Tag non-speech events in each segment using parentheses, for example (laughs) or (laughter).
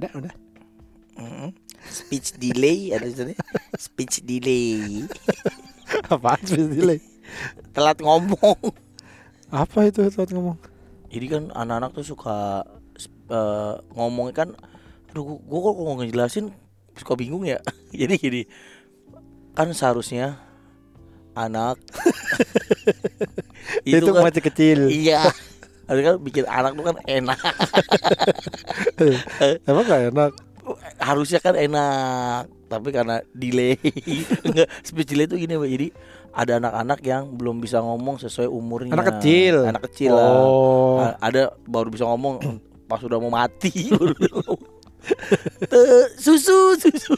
ada udah. Speech delay ada tulisannya. Speech delay. (laughs) Apaan sih delay? Telat ngomong. Apa itu saat ngomong? Jadi kan anak-anak tuh suka uh, ngomong kan aduh gua kok mau ngejelasin suka bingung ya. (laughs) Jadi gini. Kan seharusnya anak (laughs) Itu, kan masih kecil. iya harus kan bikin anak tuh kan enak (laughs) Emang gak enak? harusnya kan enak tapi karena delay (laughs) enggak speech delay itu gini Pak. jadi ada anak-anak yang belum bisa ngomong sesuai umurnya Anak kecil? anak kecil lah Oh. A- ada baru bisa ngomong pas udah mau mati (laughs) susu susu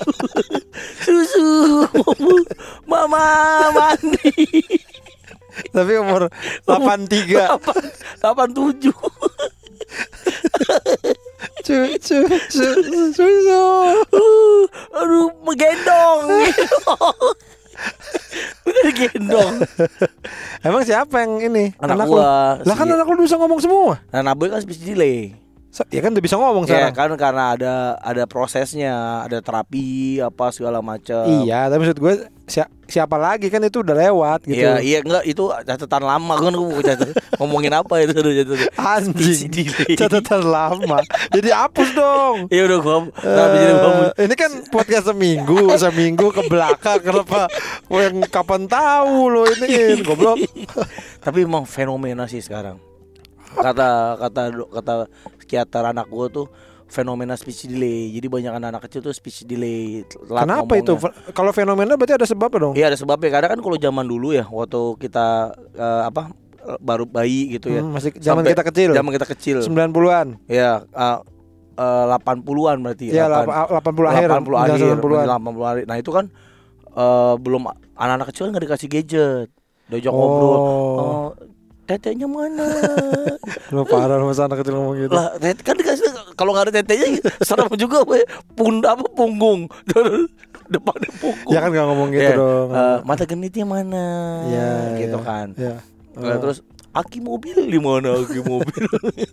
susu mama mandi Tapi umur 83 delapan tujuh cu cu cu susu. Uh, aduh menggendong udah gendong Emang siapa yang ini? Anak lu? gua, Lah kan anak lu bisa ngomong semua. nah Naboy kan speech delay Ya kan udah bisa ngomong ya sekarang. kan karena ada ada prosesnya ada terapi apa segala macam Iya, tapi maksud gue si- siapa lagi kan itu udah lewat gitu. Iya, iya enggak itu catatan lama kan catatan. (laughs) ngomongin apa itu udah catatan. Anjing. Catatan lama. Jadi hapus dong. (laughs) Ya udah gua Eh, ini kan podcast seminggu, seminggu ke belakang kenapa? Yang kapan tahu lo ini (laughs) goblok. Tapi emang fenomena sih sekarang. Kata kata kata psikiater anak gua tuh fenomena speech delay. Jadi banyak anak-anak kecil tuh speech delay. Kenapa itu? ngomongnya. Fe- Kalau fenomena berarti ada sebabnya dong. Iya ada sebabnya. Karena kan kalau zaman dulu ya waktu kita eh, apa baru bayi gitu ya. Hmm, masih zaman Sampai- kita kecil. Zaman kita kecil. 90-an. Ya eh, eh, 80-an berarti Iya, Delapan- 80 akhir. 80 jangan akhir 90-an. 80 akhir. Nah itu kan eh, belum anak-anak kecil nggak dikasih gadget diajak Oh. ngobrol oh, tetenya mana Lo parah masa anak kecil ngomong gitu. lah tet kan dikasih kalau nggak ada tetenya serem juga we. punda apa punggung (laughs) depannya punggung Ya kan gak ngomong gitu Ya, dong. eh, mata genitnya mana Iya, gitu iya. kan Ya. Nah, terus aki mobil di mana aki mobil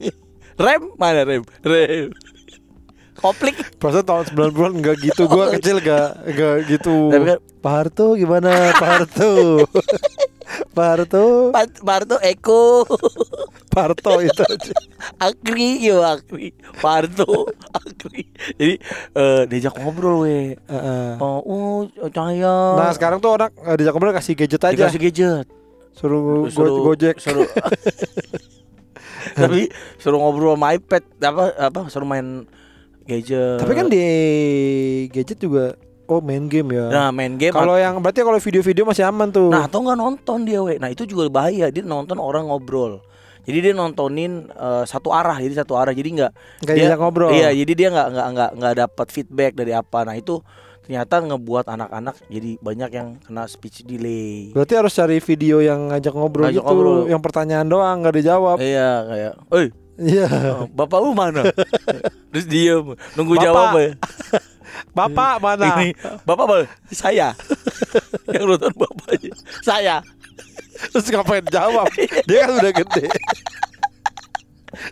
(laughs) rem mana rem rem koplik Perasaan tahun 90-an enggak gitu. Gua kecil gak enggak gitu. Tapi kan- Pak Harto gimana? Pak Harto. (laughs) Harto, Pak Parto Eko. Pak Harto itu aja. (laughs) Akri yo Akri. Parto Akri. Jadi eh, diajak ngobrol we. Heeh. oh uh, cahaya. Nah, sekarang tuh orang eh, diajak ngobrol kasih gadget aja. dikasih gadget. Suruh, go- Suruh- Gojek. suruh. (laughs) Tapi suruh ngobrol sama iPad apa apa suruh main gadget. Tapi kan di gadget juga oh main game ya. nah main game kalau yang berarti kalau video-video masih aman tuh. Nah, atau nggak nonton dia, we. Nah, itu juga bahaya. Dia nonton orang ngobrol. Jadi dia nontonin eh, satu arah, jadi satu arah. Jadi nggak Nggak dia- ngobrol. Iya, jadi dia nggak nggak nggak nggak dapat feedback dari apa. Nah, itu ternyata ngebuat anak-anak jadi banyak yang kena speech delay. Berarti harus cari video yang ngajak ngobrol Ngajak gitu, ngobrol. yang pertanyaan doang nggak dijawab. Iya, kayak, "Eh, Iya. bapak lu mana?" (laughs) Terus diem nunggu Bapak. jawab. (laughs) Bapak mana? Ini, bapak apa? Saya. (laughs) yang nonton bapaknya. Saya. Terus ngapain jawab? Dia kan udah gede.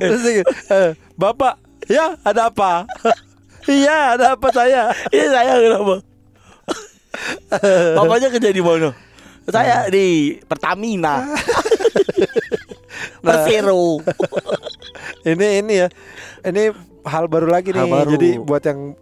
Terus dia, eh, Bapak, ya ada apa? (laughs) Iya ada apa saya? Iya saya kenapa? (laughs) Bapaknya kerja di mana? Saya di Pertamina. Persero. Ini ini ya, ini hal baru lagi nih. Hal baru. Jadi buat yang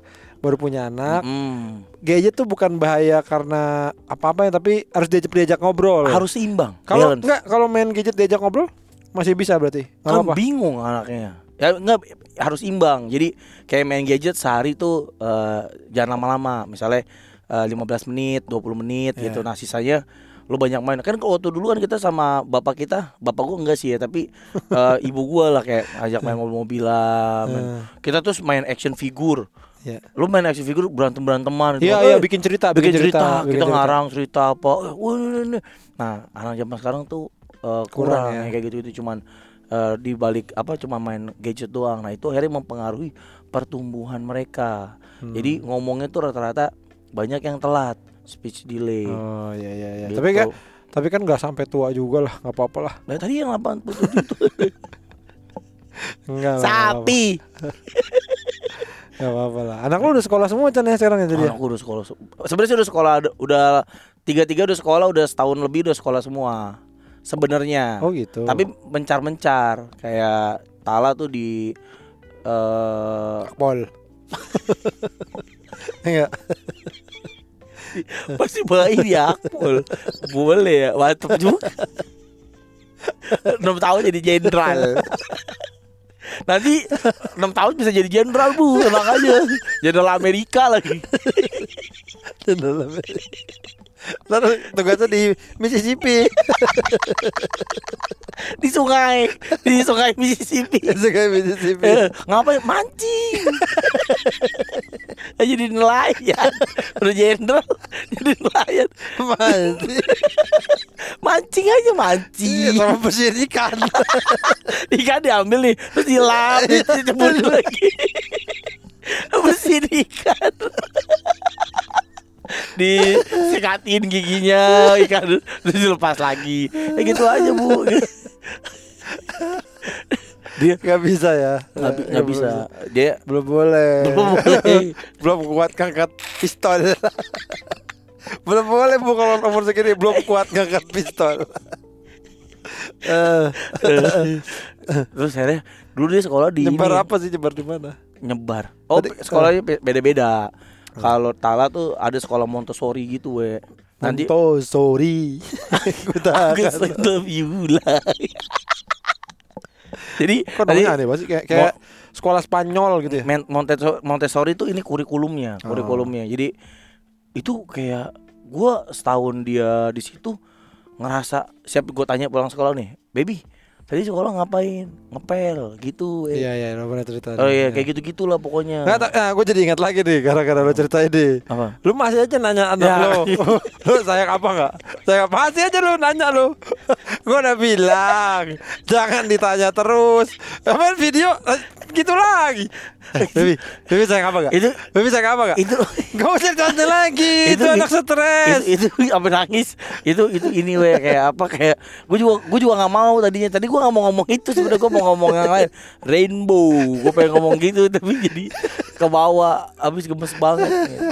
baru punya anak, Mm. gadget tuh bukan bahaya karena apa-apa ya, tapi harus diajak diajak ngobrol. Harus seimbang. Kalau enggak kalau main gadget diajak ngobrol masih bisa berarti. Nggak kan apa-apa. bingung anaknya. Ya enggak harus imbang. Jadi kayak main gadget sehari tuh eh, jangan lama-lama. Misalnya eh, 15 menit, 20 menit gitu. Iya. Nah, sisanya lu banyak main. Kan waktu dulu kan kita sama bapak kita, bapak gua enggak sih ya, tapi eh, (laughs) ibu gua lah kayak ajak main mobil-mobilan. main- Eh, Kita tuh main action figure. Ya. Lu main action figure berantem beranteman Iya iya bikin cerita, bikin cerita, bikin kita cerita. ngarang cerita apa eh, nah anak zaman sekarang tuh eh, kurang, Kurang ya. ya kayak gitu itu cuman eh, di balik apa cuma main gadget doang nah itu akhirnya mempengaruhi pertumbuhan mereka Hmm. jadi ngomongnya tuh rata-rata banyak yang telat speech delay Oh iya iya iya. Gitu. Tapi kan tapi kan nggak sampai tua juga lah, nggak apa-apa lah. nah tadi yang 87 itu Enggak sapi (laughs) Gak apa-apa lah. Anak lu udah sekolah semua Chan ya sekarang ya jadi. ya? Anakku udah sekolah. se- Sebenarnya sih udah sekolah udah tiga tiga udah sekolah udah setahun lebih udah sekolah semua. Sebenarnya. Oh gitu. Tapi mencar-mencar kayak Tala tuh di eh Pol. Enggak. (laughs) masih bayi di Akpol. Boleh ya, mantep juga. (laughs) 6 tahun jadi jenderal. Nanti 6 tahun bisa jadi jenderal bu, tenang aja. Jenderal Amerika lagi. Lalu tugasnya di Mississippi. Di sungai, di sungai Mississippi. Suka Mississippi. Eh, ngapain mancing jadi nelayan udah jenderal jadi nelayan Mati. (laughs) mancing aja Iya, mancing sama bersihin ikan. (laughs) ikan diambil nih terus dilap dicebur lagi (laughs) bersihin ikan disikatin giginya ikan terus dilepas lagi ya gitu aja bu dia Gak bisa ya. nggak bi- nggak bisa dia Belum boleh. Belum boleh. belum kuat ngangkat pistol. Belum boleh bu kalau umur segini belum kuat ngangkat pistol. Eh, (laughs) terus akhirnya dulu dia sekolah di nyebar ini, apa sih nyebar di mana? nyebar oh Tadi- sekolahnya be- beda-beda kalau Tala tuh ada sekolah Montessori gitu we nanti (laughs) tahan. Agus love you lah (laughs) jadi Kok tadi namanya aneh sih kayak, kayak sekolah Spanyol gitu ya. Montessori, Montessori itu ini kurikulumnya, Oh. kurikulumnya. Jadi itu kayak gua setahun dia di situ ngerasa siap gue tanya pulang sekolah nih, baby tadi sekolah ngapain? Ngepel gitu. Eh. Iya iya, lo pernah cerita. Oh iya kayak gitu gitulah pokoknya. Nggak, tak- nah, gue jadi ingat lagi nih gara-gara lo cerita ini. Apa? Lu masih aja nanya anak Ya. lo, (laughs) lu sayang apa nggak? Sayang masih aja lu nanya lu. (laughs) gue udah bilang jangan ditanya terus. Apa video eh, gitu lagi? Baby, baby sayang apa nggak? Itu Baby sayang apa nggak? itu Gak usah ditanya lagi. (laughs) itu, Itu- anak stres. itu, itu apa nangis itu itu ini we kayak apa kayak gue juga gue juga nggak mau tadinya tadi gue nggak mau ngomong itu sebenarnya gue mau ngomong yang lain rainbow gue pengen ngomong gitu (laughs) tapi jadi ke bawah abis gemes banget gitu.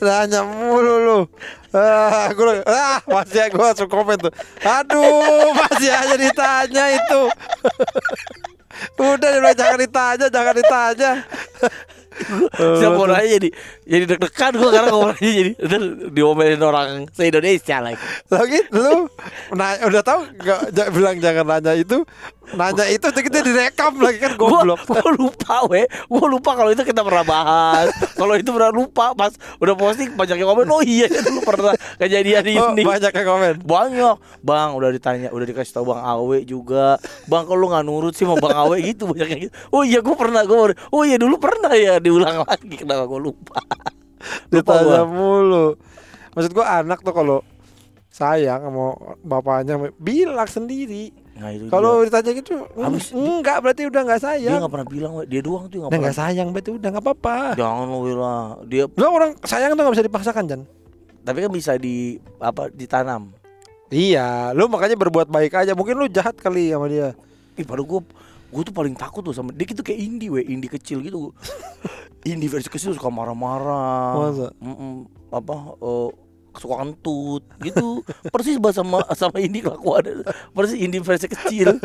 Nanya mulu lu. Ah, gue ah masih gue langsung komen tuh. Aduh, masih aja ditanya itu. (laughs) Udah jangan ditanya, jangan ditanya. Setiap orangnya jadi jadi deg-degan gue karena ngomongnya jadi ntar diomelin orang se Indonesia lagi. Lagi lu nah, udah tahu nggak ja- bilang jangan nanya itu. Nanya itu kita direkam lagi kan Gue goblok. lupa we, gue lupa kalau itu kita pernah bahas. kalau itu pernah lupa pas udah posting banyak yang komen. Oh iya dulu pernah kejadian Oh, ini. banyak yang komen. Banyak Bang udah ditanya Udah dikasih tahu Bang Awe juga Bang kalau lu gak nurut sih sama Bang Awe gitu Banyak yang gitu Oh iya gue pernah gua, Oh iya dulu pernah ya Diulang lagi Kenapa gue lupa (laughs) Ditanya mulu. Maksud gua anak tuh kalau sayang sama bapaknya bilang sendiri. Nah Kalau dia. ditanya gitu, Habis di- enggak berarti udah enggak Dia sayang. gak pernah bilang. Dia doang tuh yang Udah gak enggak pernah sayang berarti udah enggak apa-apa. Jangan lo bilang Dia Lo orang sayang tuh nggak bisa dipaksakan Jan. Tapi kan bisa di apa ditanam Iya, lu makanya berbuat baik aja. Mungkin lu jahat kali sama dia. Ih padahal gue Gue tuh paling takut tuh sama Dia gitu kayak indie we Indie kecil gitu (laughs) Indie versi kecil suka marah-marah Masa? Apa eh, suka kentut gitu (laughs) persis bahasa sama sama ini kelakuan persis indie versi kecil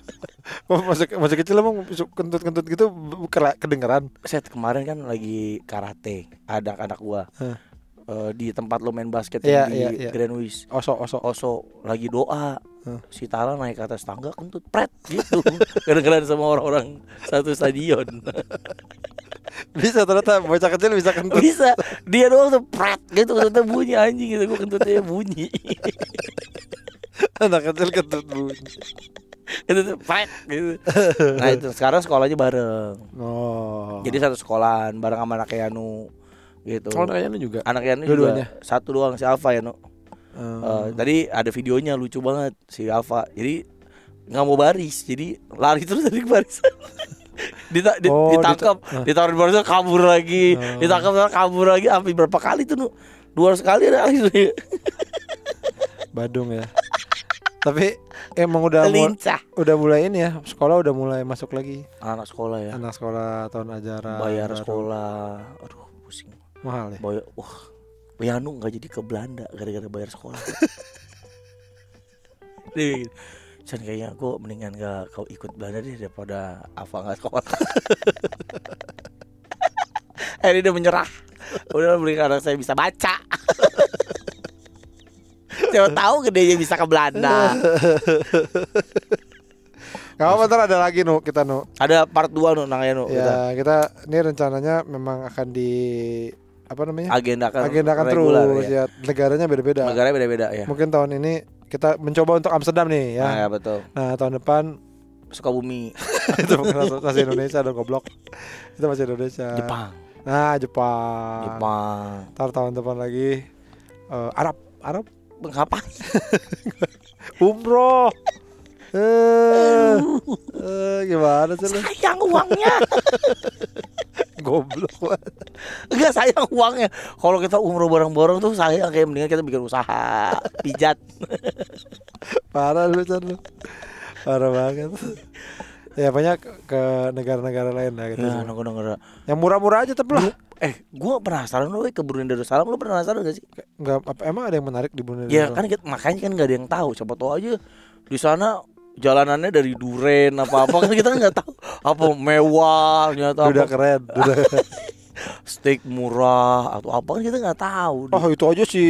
(laughs) masa masa kecil emang su- kentut-kentut gitu kedengeran. set kemarin kan lagi karate ada anak gua Hah. Eh, di tempat lo main basket yang di iya, iya. Greenwich Oso oso. Oso lagi doa Si Tala naik ke atas tangga kentut pret gitu. (laughs) Kedengeran sama orang-orang satu stadion. (laughs) Bisa ternyata bocah kecil bisa kentut. bisa. Dia doang tuh pret gitu. Kentutnya bunyi anjing gitu. Gua kentutnya bunyi. (laughs) Anak kecil kentut bunyi. itu tuh pret gitu. Nah itu sekarang sekolahnya bareng. Oh. jadi satu sekolahan bareng sama anak Yanu gitu. Oh, kayaknya lu juga. anak Yanu Dua-duanya? juga satu doang si Alfa Yanu Eh, Eh, tadi ada videonya lucu banget si Alfa jadi nggak mau baris jadi lari terus dari barisan (laughs) Dita, di- Oh, ditangkap. Dita- ditaruh di barisan kabur lagi. Oh. ditangkap kabur lagi. Sampai berapa kali tuh Nu? dua ratus kali ada kali. (laughs) Badung ya. Tapi emang udah lincah. udah mulai ini ya sekolah udah mulai masuk lagi. Anak sekolah ya. Anak sekolah tahun ajaran bayar baru. sekolah. Aduh pusing. Mahal ya? Bayar wah Yanu nggak jadi ke Belanda gara-gara bayar sekolah. (laughs) Nih, Chan kayaknya aku mendingan gak kau ikut Belanda deh daripada Ava nggak sekolah. (laughs) Eh dia udah menyerah. Udah beli anak saya bisa baca. (laughs) Siapa tahu gedenya bisa ke Belanda. Gak apa ntar ada lagi nu kita nu. Ada part 2 nu nangnya nu kita. ya kita ini rencananya memang akan di apa namanya? Agendakan agendakan regular, terus ya. ya. Negaranya beda-beda. Negaranya beda-beda ya. mungkin tahun ini kita mencoba untuk Amsterdam nih ya. Nah, ya betul. nah tahun depan Sukabumi, (laughs) itu bukan masih Indonesia dong goblok. Itu masih Indonesia. Jepang, nah Jepang. Jepang. ntar tahun depan lagi eh, Arab Arab? Ngapain? (laughs) umroh eh, eh, gimana sih lu Sayang uangnya. (laughs) goblok banget. Enggak sayang uangnya. Kalau kita umroh bareng-bareng tuh sayang kayak mendingan kita bikin usaha pijat. parah lu Chan lu parah banget ya banyak ke negara-negara lain lah gitu Ya, nunggu. yang murah-murah aja tapi lah Eh, gua penasaran lu ke Brunei Darussalam lu penasaran gak sih? nggak apa emang ada yang menarik di Brunei Ya Darussalam? kan kita- makanya kan gak ada yang tahu. Siapa tahu aja di sana jalanannya dari duren apa apa kan kita nggak tahu apa mewah ternyata udah apa. keren udah (laughs) steak murah atau apa kan kita nggak tahu oh itu aja si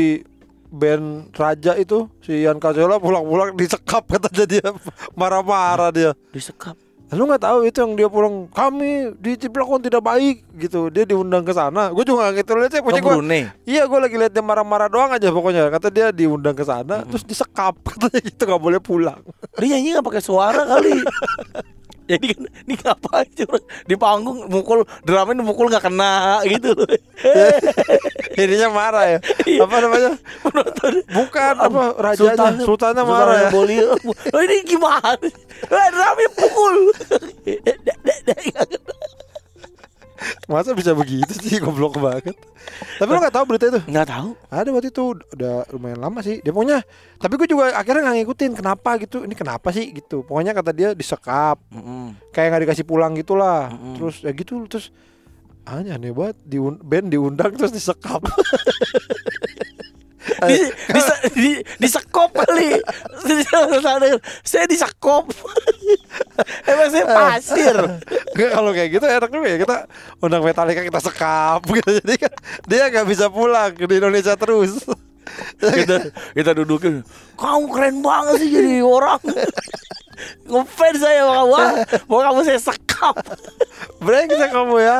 band Raja itu si Ian Kajola pulang-pulang disekap katanya dia. (laughs) Marah-marah dia. Disekap lu nggak tahu itu yang dia pulang kami diciplakon tidak baik gitu. Dia diundang ke sana. Gue juga nggak gitu lihat sih pokoknya gue iya gue lagi lihat dia marah-marah doang aja pokoknya. Kata dia diundang ke sana terus disekap (laughs) katanya gitu nggak boleh pulang. Dia nyanyi nggak pakai suara kali (laughs) jadi kan ini ngapain orang? Di panggung mukul drumnya mukul nggak kena gitu. (laughs) Loh ininya marah ya. Apa namanya? Penonton. Bukan apa rajanya? sultannya marah ya. Bolio. Oh, ini gimana? Drumnya pukul. (laughs) masa bisa begitu sih (laughs) goblok banget. Tapi lu nggak tahu berita itu? Nggak tahu. ada waktu itu udah lumayan lama sih. Dia pokoknya tapi gue juga akhirnya nggak ngikutin kenapa gitu? Ini kenapa sih gitu. Pokoknya kata dia disekap. Mm-mm. kayak nggak dikasih pulang gitulah. Mm-mm. terus ya gitu terus aneh aneh banget. Di band diundang terus disekap (laughs) Di, di, (laughs) di, disekop kali. (laughs) saya disekop. (laughs) Emang saya pasir. Kalau kayak gitu enak juga ya. Kita undang Metallica kita sekap. Gitu. Jadi kan dia nggak bisa pulang di Indonesia terus. Kita kita dudukin. Kamu keren banget sih jadi orang. Ngefans saya sama kamu ah. mau kamu saya sekap. Brengsek kamu ya.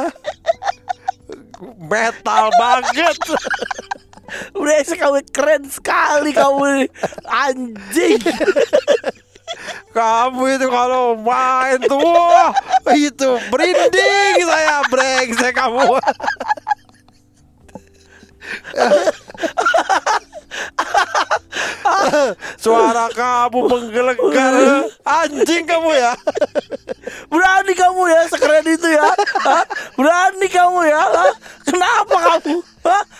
Metal banget udah kamu keren sekali kamu anjing. Kamu itu kalau main tuh wah, itu merinding saya brengsek kamu (laughs) (laughs) suara kamu menggelegar. Anjing kamu ya. Berani kamu ya sekeren itu ya? Berani kamu ya? Kenapa kamu?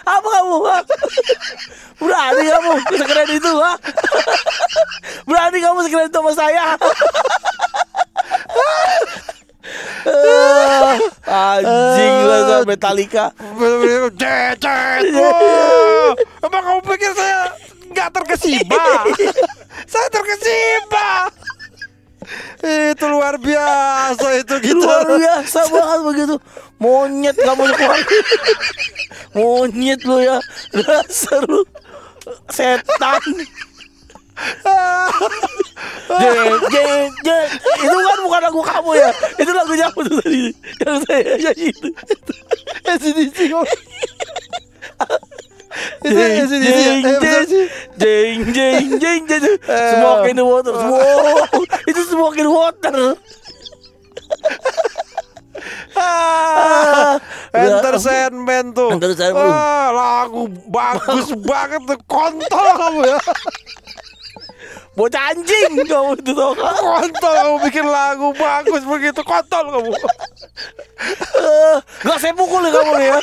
Apa kamu? Berani kamu sekeren itu berani kamu sekeren itu sama saya? Anjing lah sama Metallica. Wah, Emang kamu pikir saya nggak terkesima. (laughs) Saya terkesima. Itu luar biasa itu gitu. Luar biasa banget begitu. Monyet kamu keluar. Monyet lu ya. Dasar lu. Setan. (laughs) Jeng jeng jeng itu kan bukan lagu kamu ya. Itu lagunya aku tuh tadi. Yang saya nyanyi itu (laughs) SDC jeng jeng jeng jeng jeng jeng jeng smoke in the water (laughs) wow itu smoke in water. (laughs) Ah, Enter Sandman tuh. Enter Sandman. ah, Lagu bagus (laughs) banget tuh Kontol kamu ya. Bocah anjing kamu itu tau Kontol kamu bikin lagu bagus begitu Kontol kamu. Eh, Gak saya pukul ya kamu ya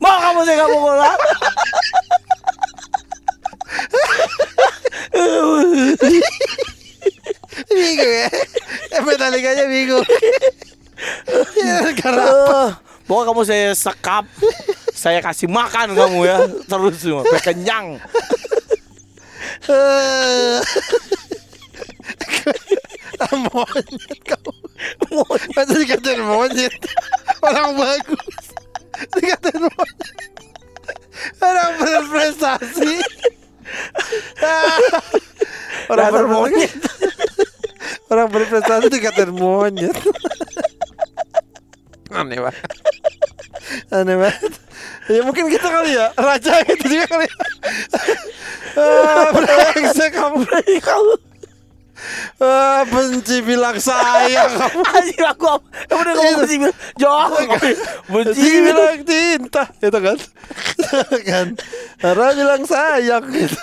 mau kamu saya kamu bola bingung ya Metallicanya bingung karena apa? Pokoknya kamu saya sekap Saya kasih makan kamu ya Terus semua Kenyang monyet kamu monyet monyet orang bagus Dikatain monyet Orang berprestasi. Orang bermonyet Orang berprestasi dikatain monyet. Aneh banget. Aneh banget. Ya mungkin kita kali ya. Raja gitu juga kali ya. Ah, Brengsek kamu. Kamu ah, Benci bilang sayang. Anjir aku udah ngomong benci bilang Jauh Benci bilang cinta. Itu kan? Kan? Ra bilang sayang. Gitu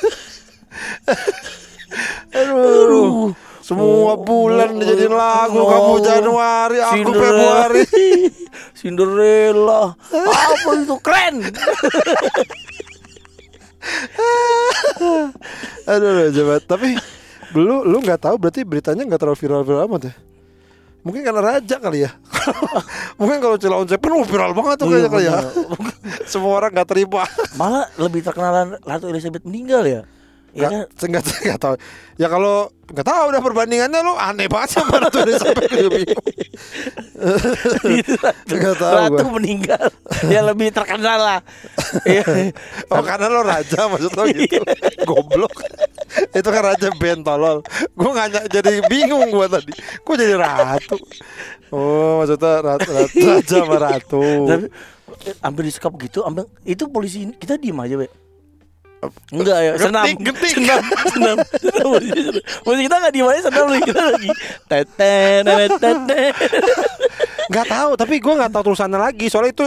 Aduh. Semua bulan dijadiin lagu Kamu Januari Aku Cinderella. Februari. (laughs) Cinderella Apa itu? Keren. Aduh aduh, coba. Tapi Lu lu nggak tahu berarti beritanya nggak terlalu viral-viral amat ya? Mungkin karena raja kali ya? (laughs) Mungkin kalau Cilaun Seven oh, viral banget tuh kayaknya kali ya? (laughs) Semua orang nggak terima. Malah lebih terkenalan Ratu Elizabeth meninggal ya Iya kan (laughs) Nggak, nggak, nggak tahu. Ya kalau nggak tahu udah perbandingannya lu aneh banget sih mana tuh sampai ke bingung. Itu Ratu, Nggak tahu Ratu gua. meninggal Ya lebih terkenal lah Iya Oh karena lo raja maksud lo gitu. Goblok. Itu kan raja band tolol. Gue nggak jadi bingung gua tadi. Gue jadi ratu. Oh maksudnya ratu, ratu, raja sama ratu. Tapi hampir disekap gitu, ambil itu polisi kita diem aja, Be. Enggak ya, senam. Getik. Senam, senam. senam. Polisi kita enggak diem aja, senam lagi kita lagi. Teten, teten. Nggak tahu. Tapi gue nggak tahu tulisannya lagi. Soalnya itu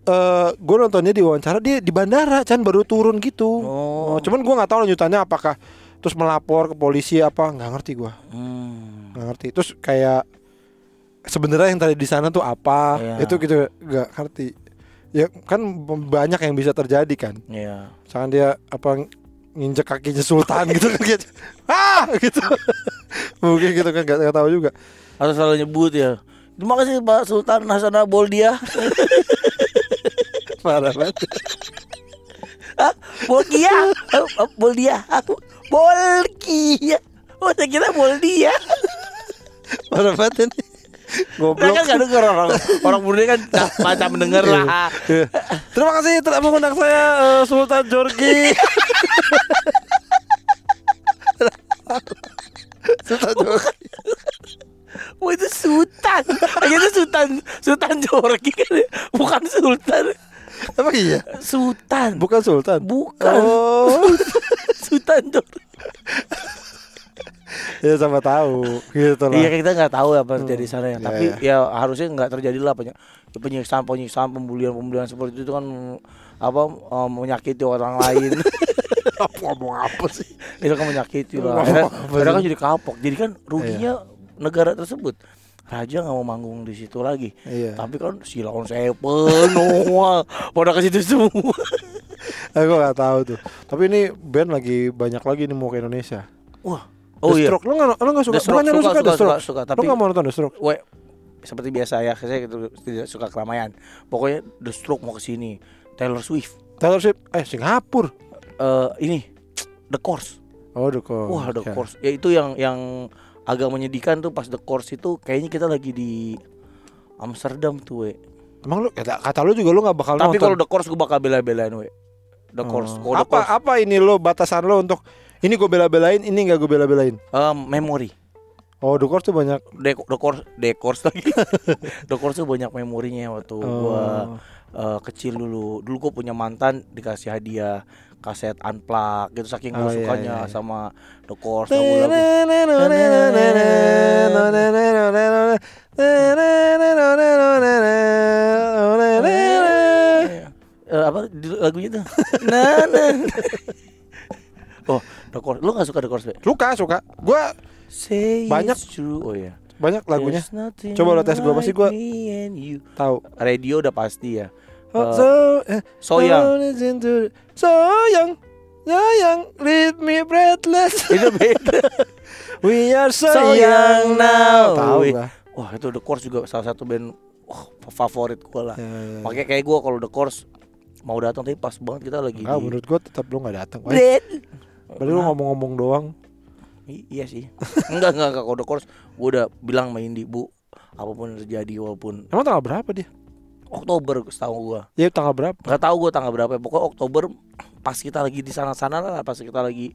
eh gue nontonnya di wawancara dia di bandara Chan baru turun gitu. Oh. cuman gue nggak tahu lanjutannya apakah terus melapor ke polisi apa nggak ngerti gue. Hmm. nggak ngerti terus kayak sebenarnya yang tadi di sana tuh apa Iya. itu gitu nggak ngerti ya kan banyak yang bisa terjadi kan Iya. misalkan dia apa nginjek kakinya sultan gitu kan gitu (laughs) ah gitu (laughs) mungkin gitu kan nggak tahu juga Harus selalu nyebut ya. Terima kasih Pak Sultan Hasanah Boldia. (laughs) parah banget Hah? Boldia. Boldia. Bolkia. Oh, saya kira Boldia. parah banget ini Mereka goblok kan gak denger orang orang Brunei kan ca- macam mendengar lah. Iya. terima kasih telah mengundang saya eh, Sultan Jorgi (laughs) Sultan Jorgi Wah itu sultan. Akhirnya sultan sultan Jorgi kan ya. bukan sultan. apa iya Sultan. bukan Sultan Bukan. oh (laughs) sultan Jorgi. Ya sama tahu gitu lah Iya kita nggak tahu apa yang terjadi di sana ya. Iya, Tapi ya harusnya nggak terjadi lah penyi- penyiksaan penyiksaan pembulian pembulian seperti itu kan apa eh, menyakiti orang lain. (laughs) ngomong apa sih itu kan menyakiti lah. Apa akhirnya kan jadi kapok. Jadi kan ruginya negara tersebut. Raja nggak mau manggung di situ lagi. Iya. Tapi kan si Seven, Noah, pada ke situ semua. Aku gak tahu tuh. Tapi ini band lagi banyak lagi nih mau ke Indonesia. Wah. The Oh iya. Stroke. Lo gak, lo gak suka? The Stroke, Bukannya lo suka, suka, The suka, Stroke? suka, suka, Lo tapi- gak mau nonton The Stroke? We, seperti biasa ya, saya gitu, tidak suka keramaian. Pokoknya The Stroke mau ke sini. Taylor Swift. Taylor Swift, eh Singapura. Eh ini The Course. Oh, The Course. Wah, The Ya. Course. Ya itu yang yang agak menyedihkan tuh pas The Course itu kayaknya kita lagi di Amsterdam tuh, we. Emang lu kata, kata lu juga lu gak bakal Tapi kalau nonton. The Course gue bakal bela-belain, we. The Course. Oh. Kalau The apa Course, apa ini lo batasan lo untuk ini gue bela-belain, ini gak gue bela-belain. eh, memory. Oh, The Course tuh banyak. The, the Course, The Course lagi. (laughs) the Course tuh banyak memorinya waktu gua Oh. eh, kecil dulu. Dulu gue punya mantan dikasih hadiah kaset unplug gitu saking gue Oh, iya, sukanya iya, iya. sama The Course lagu-lagu. (laughs) Eh, apa lagunya tuh? nah, nah. Oh, The Course. Lu gak suka The Course, Be? Suka, suka. Gua Say Banyak. true. Oh ya. banyak lagunya. Coba lo tes gua, pasti gua-. Tahu. Radio udah pasti ya. Oh, Eh, so, eh, Soyang. oh, Soyang. Sayang, leave me breathless. (laughs) Itu beda. (laughs) We are so, So young young now. Tahu gak? wah itu The Course juga salah satu band wah, favorit gue lah Ya, ya, ya. makanya kayak gue kalau The Course mau datang tapi pas banget kita lagi Enggak, di menurut gua tetap lu nggak datang. Wah, Padahal lu ngomong-ngomong doang. I- iya sih (laughs) enggak enggak enggak The Course gue udah bilang sama Indi bu apa pun terjadi walaupun Emang tanggal berapa dia? Oktober setahu gue Ya tanggal berapa? nggak tahu gue tanggal berapa pokoknya Oktober pas kita lagi di sana sana lah pas kita lagi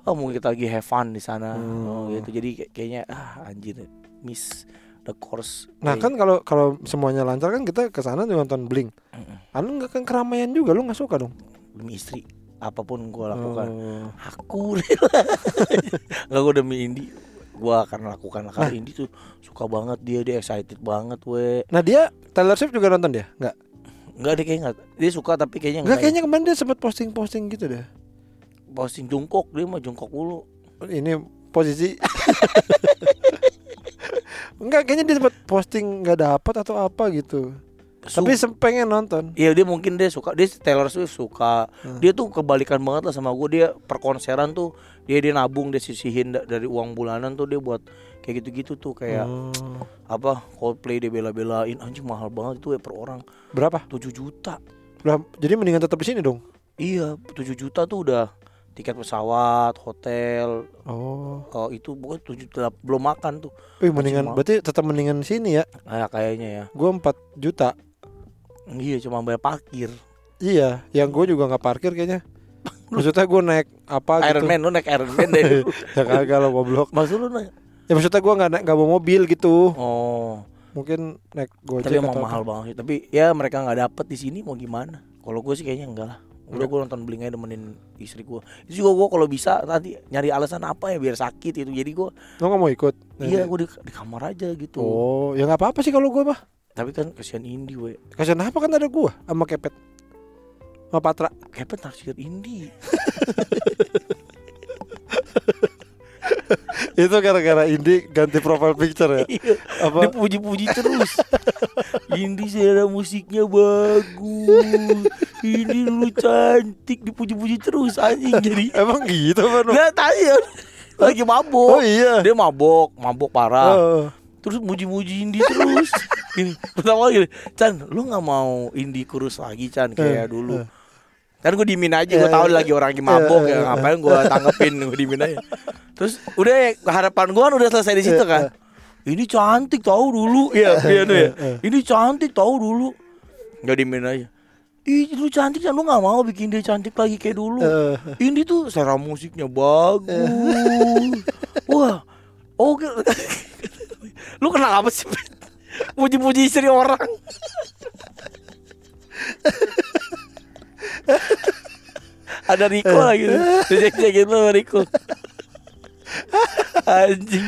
oh mungkin kita lagi have fun di sana oh, Hmm. gitu jadi kayak- kayaknya ah anjir miss the course Nah Kayak- kan kalau kalau semuanya lancar kan kita ke sana nonton Blink. Mm-mm. Anu nggak kan keramaian juga lu nggak suka dong? demi istri apa pun gue lakukan. Oh. aku rela (laughs) nggak gue demi Indi. Gue akan lakukan karena Indi tuh suka banget. Dia dia excited banget we. Nah dia Taylor Swift juga nonton dia? Nggak? nggak dia kayak nggak dia suka tapi kayaknya Nggak kayaknya kemarin dia sempat posting-posting gitu deh. posting jongkok dia mah jongkok dulu Ini posisi. (laughs) Enggak kayaknya dia sempat posting nggak dapat atau apa gitu. Tapi pengen nonton. Iya dia mungkin dia suka dia Taylor Swift suka Hmm. dia tuh kebalikan banget lah sama gue dia perkonseran tuh dia dia nabung dia sisihin da- dari uang bulanan tuh dia buat kayak gitu-gitu tuh kayak Oh. apa Coldplay dia bela-belain anjing mahal banget itu ya per orang Berapa? 7 juta Lah, jadi mendingan tetap di sini dong. iya 7 juta tuh udah tiket pesawat hotel Oh. oh, itu 7 juta belum makan tuh Wih, mendingan Cuma- berarti tetap mendingan sini ya. kayak kayaknya ya Gua 4 juta. Iya cuma bayar parkir Iya, yang gue juga nggak parkir kayaknya. (laughs) Maksudnya gue naik apa Iron gitu. Man lu naik Iron Man deh (laughs) ya kagak lo goblok. maksud lu naik Ya maksudnya gue nggak naik nggak bawa mobil gitu. oh Mungkin naik gojek tapi emang mahal apa. banget tapi ya mereka nggak dapet di sini mau gimana kalau gue sih kayaknya enggak lah udah gue nonton bling aja demenin istri gue itu juga gue kalau bisa nanti nyari alasan apa ya biar sakit itu jadi gue Lo nggak mau ikut? iya gue di, di kamar aja gitu Oh, ya nggak apa-apa sih kalau gue mah. Tapi kan kesian Indi we Kasian apa kan ada gue sama kepet. Sama Patra. Kepet naksir Indi (laughs) Itu gara-gara Indi ganti profile picture ya. (laughs) Iya, Apa? dia puji-puji terus Indi selera musiknya bagus Indi dulu cantik dipuji-puji terus anjing jadi (laughs) Emang gitu kan? nggak tahu ya lagi mabuk Oh iya. dia mabok mabok parah Oh. Terus muji-muji Indi terus. (laughs) Ini pertama gini Chan lu nggak mau Indi kurus lagi Chan kayak Eh, dulu. eh. kan gue dimin aja gue Eh, tahu lagi orang lagi mabok ya ngapain gue tanggepin gue dimin aja. Terus udah ya, harapan gue kan udah selesai di situ kan. ini cantik tahu dulu. Iya iya tuh ya ini cantik tahu dulu. Nggak dimin aja. Ih lu cantik kan lu gak mau bikin dia cantik lagi kayak dulu. Eh. Ini tuh selera musiknya bagus. Wah Oke (laughs) Lu kenapa sih? Puji-puji istri orang. Ada Riko lagi. Dijek-jekin lu sama Riko. Anjing.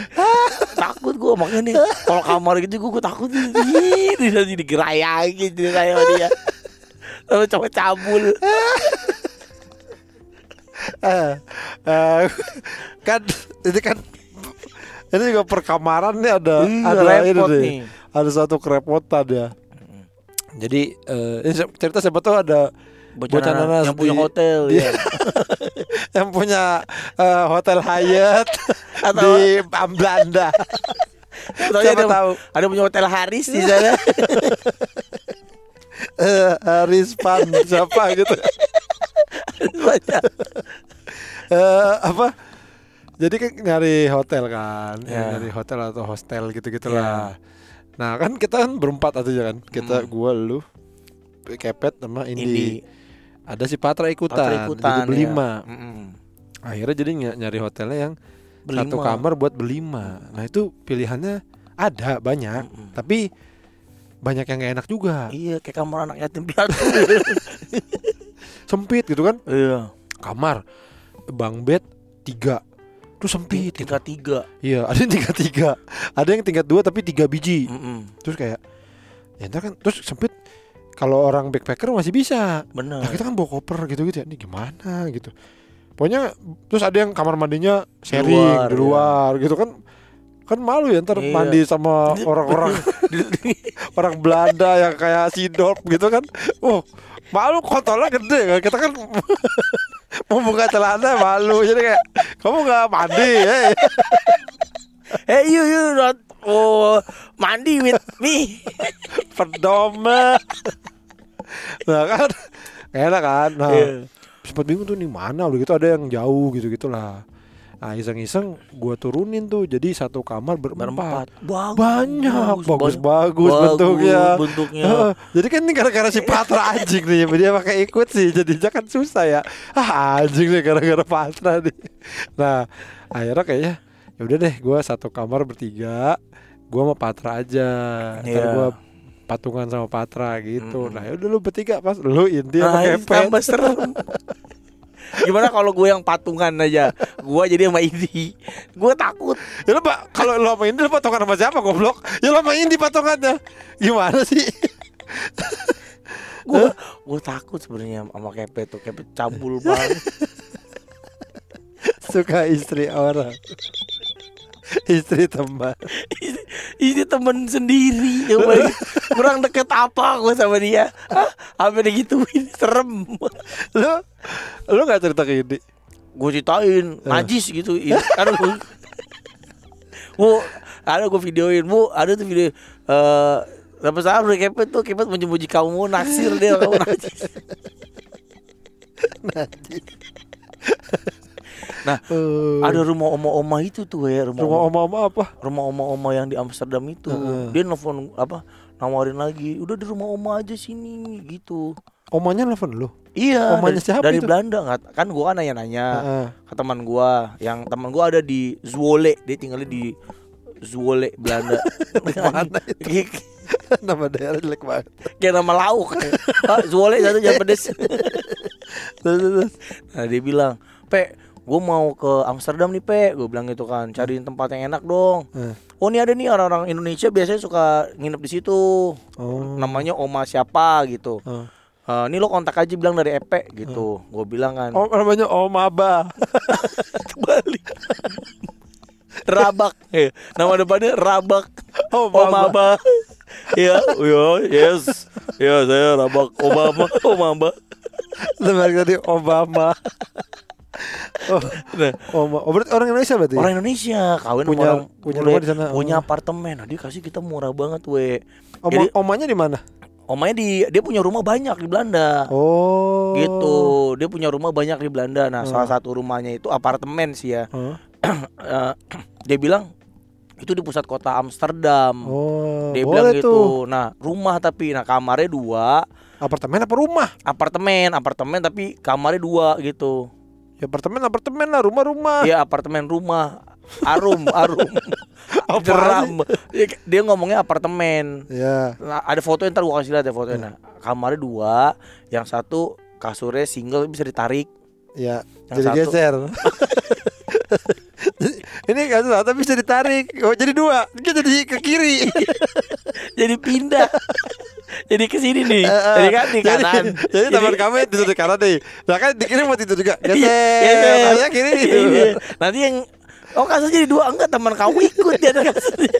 Takut gue makanya nih Kalau kamar gitu gue, takut. Ih, Di sana digerayangin Jadi sama dia. Lalu coba cabul. Eh, eh, kan ini kan ini juga perkamaran nih ada Iya, ada ini repot deh. nih. Ada satu kerepotan ya. Jadi eh, ini cerita siapa tahu ada Bocah Bocah nanas nanas yang punya di- hotel di- ya. (laughs) yang punya eh, hotel Hyatt (laughs) Atau- di Belanda. (laughs) Siapa ada, tahu ada punya hotel Haris di sana. eh, Haris Pan siapa gitu. Eh, apa? Jadi kan nyari hotel kan, Ya. nyari hotel atau hostel gitu-gitulah. Nah kan kita kan berempat aja kan, kita Hmm. gua lu, kepet sama Indi. Indi Ada si Patra ikutan, Patra ikutan, jadi berlima. ya. Mm-mm. Akhirnya jadi ny- nyari hotelnya yang satu Berlima. kamar buat berlima. Nah itu pilihannya ada banyak, Mm-mm. tapi banyak yang gak enak juga, Iya kayak kamar anak yatim piatu. (laughs) sempit gitu kan. Iya. Kamar, bang bed tiga, terus sempit. gitu. Tingkat tiga. Iya, (laughs) ada yang tingkat tiga, ada yang tingkat dua tapi tiga biji. Mm-mm. Terus kayak, ya ntar kan, terus sempit. Kalau orang backpacker masih bisa. Bener. Nah kita kan bawa koper gitu-gitu ya, ini gimana gitu. Pokoknya terus ada yang kamar mandinya sharing luar, di luar gitu kan. Kan malu ya ntar Iya. mandi sama orang-orang (laughs) orang Belanda yang kayak sidop gitu kan. Oh, malu kontolnya gede kan. Kita kan (laughs) mau buka celana malu jadi kayak kamu nggak mandi ya. Eh yuk yuk not- Oh, mandi with me. (laughs) Pedoman. nah kan enak kan. Nah, Iya. sempat bingung tuh nih mana udah gitu ada yang jauh gitu gitulah. Nah iseng-iseng gua turunin tuh jadi satu kamar berempat. Berempat. Bagus. Banyak, bagus bagus bentuknya. bentuknya. Jadi kan ini gara-gara si Patra (laughs) anjing nih dia pakai ikut sih jadinya kan susah ya ah anjing nih gara-gara Patra nih nah akhirnya kayaknya ya udah deh gua satu kamar bertiga gua sama Patra aja ntar Iya. gua patungan sama Patra gitu Mm-mm. nah ya udah lu bertiga pas lu inti Nah, tambah serem. (laughs) Gimana kalau gue yang patungan aja? Gue jadi sama Indi. Gue takut. ya lu pak kalau lu sama Indi lu patungan sama siapa goblok ya lu sama Indi patungannya gimana sih Gue gue takut sebenarnya sama Kepet tuh. Kepet cabul banget. suka istri orang istri teman Ini temen sendiri. Coba Kurang deket apa gue sama dia? Hah? Sampai digituin. (laughs) Serem. Lu lu nggak cerita ke Indi Gue ceritain. Najis gitu. Ini kan gue Bu Ada gue videoin. Bu Ada tuh video eh Lepas saat udah kepet tuh. Kepet menjemuji kamu Naksir dia kamu (laughs) najis Nah Eh, Ada rumah oma-oma itu tuh ya Rumah, rumah oma, oma-oma apa? Rumah oma-oma yang di Amsterdam itu. Heeh. Dia nelfon apa Nawarin lagi Udah di rumah oma aja sini Gitu. Omanya nelfon lu? Iya Omanya dari, siapa dari itu? Belanda nggak kan gua kan nanya-nanya Heeh. ke teman gua. Yang teman gua ada di Zwolle dia tinggalnya di Zwolle Belanda. (laughs) Mana Kayak- (laughs) nama daerah jelek banget. Kayak nama lauk. Zwolle satu jam pedes (laughs) nah dia bilang pe gua mau ke Amsterdam nih pe. Gue bilang gitu kan cariin tempat yang enak dong. Eh. oh ini ada nih orang-orang Indonesia biasanya suka nginep di situ. Oh. Namanya Oma siapa gitu. Oh. Eh, ini lo kontak aja bilang dari Epe gitu. Gue bilang kan. Oh namanya Om Aba kembali (laughs) Rabak. Eh, Nama depannya Rabak. Om Om Aba. Aba Iya iya Yes. Ya saya Rabak. Obama Lu balik tadi Obama oh, Nah, Oma. oh berarti orang Indonesia berarti? Orang Indonesia Kawin Punya- orang punya bule, di sana, Punya oh. apartemen. Nah dia kasih kita murah banget we. Oma, Jadi omanya di mana? Omanya di Dia punya rumah banyak di Belanda. Oh. Gitu. Dia punya rumah banyak di Belanda. Nah salah satu rumahnya itu apartemen sih ya. Oh. (clears throat) Eh, Dia bilang Itu di pusat kota Amsterdam. Oh Dia boleh bilang gitu. tuh. Nah, rumah tapi nah kamarnya dua, apartemen apa rumah? Apartemen, apartemen tapi kamarnya dua gitu. Ya apartemen apartemen lah rumah rumah Iya, apartemen rumah. Arum, arum. (laughs) Apaan Geram. Dia, ngomongnya apartemen. ya Nah, ada foto ntar gua kasih lihat ya fotonya. Nah, kamarnya dua, yang satu kasurnya single bisa ditarik. ya Yang jadi satu. geser (laughs) ini kan tapi bisa ditarik oh jadi dua dia jadi ke kiri (laughs) Jadi pindah. (laughs) jadi ke sini nih. Eh, eh. Jadi kan di Jadi- kanan. (laughs) Jadi teman kami tidur di kanan nih. Nah kan di kiri mau tidur juga. Iya, Geser. iya. Saya kiri. Iya. Nanti yang Oh kasur jadi dua enggak teman kamu ikut di atas kasurnya.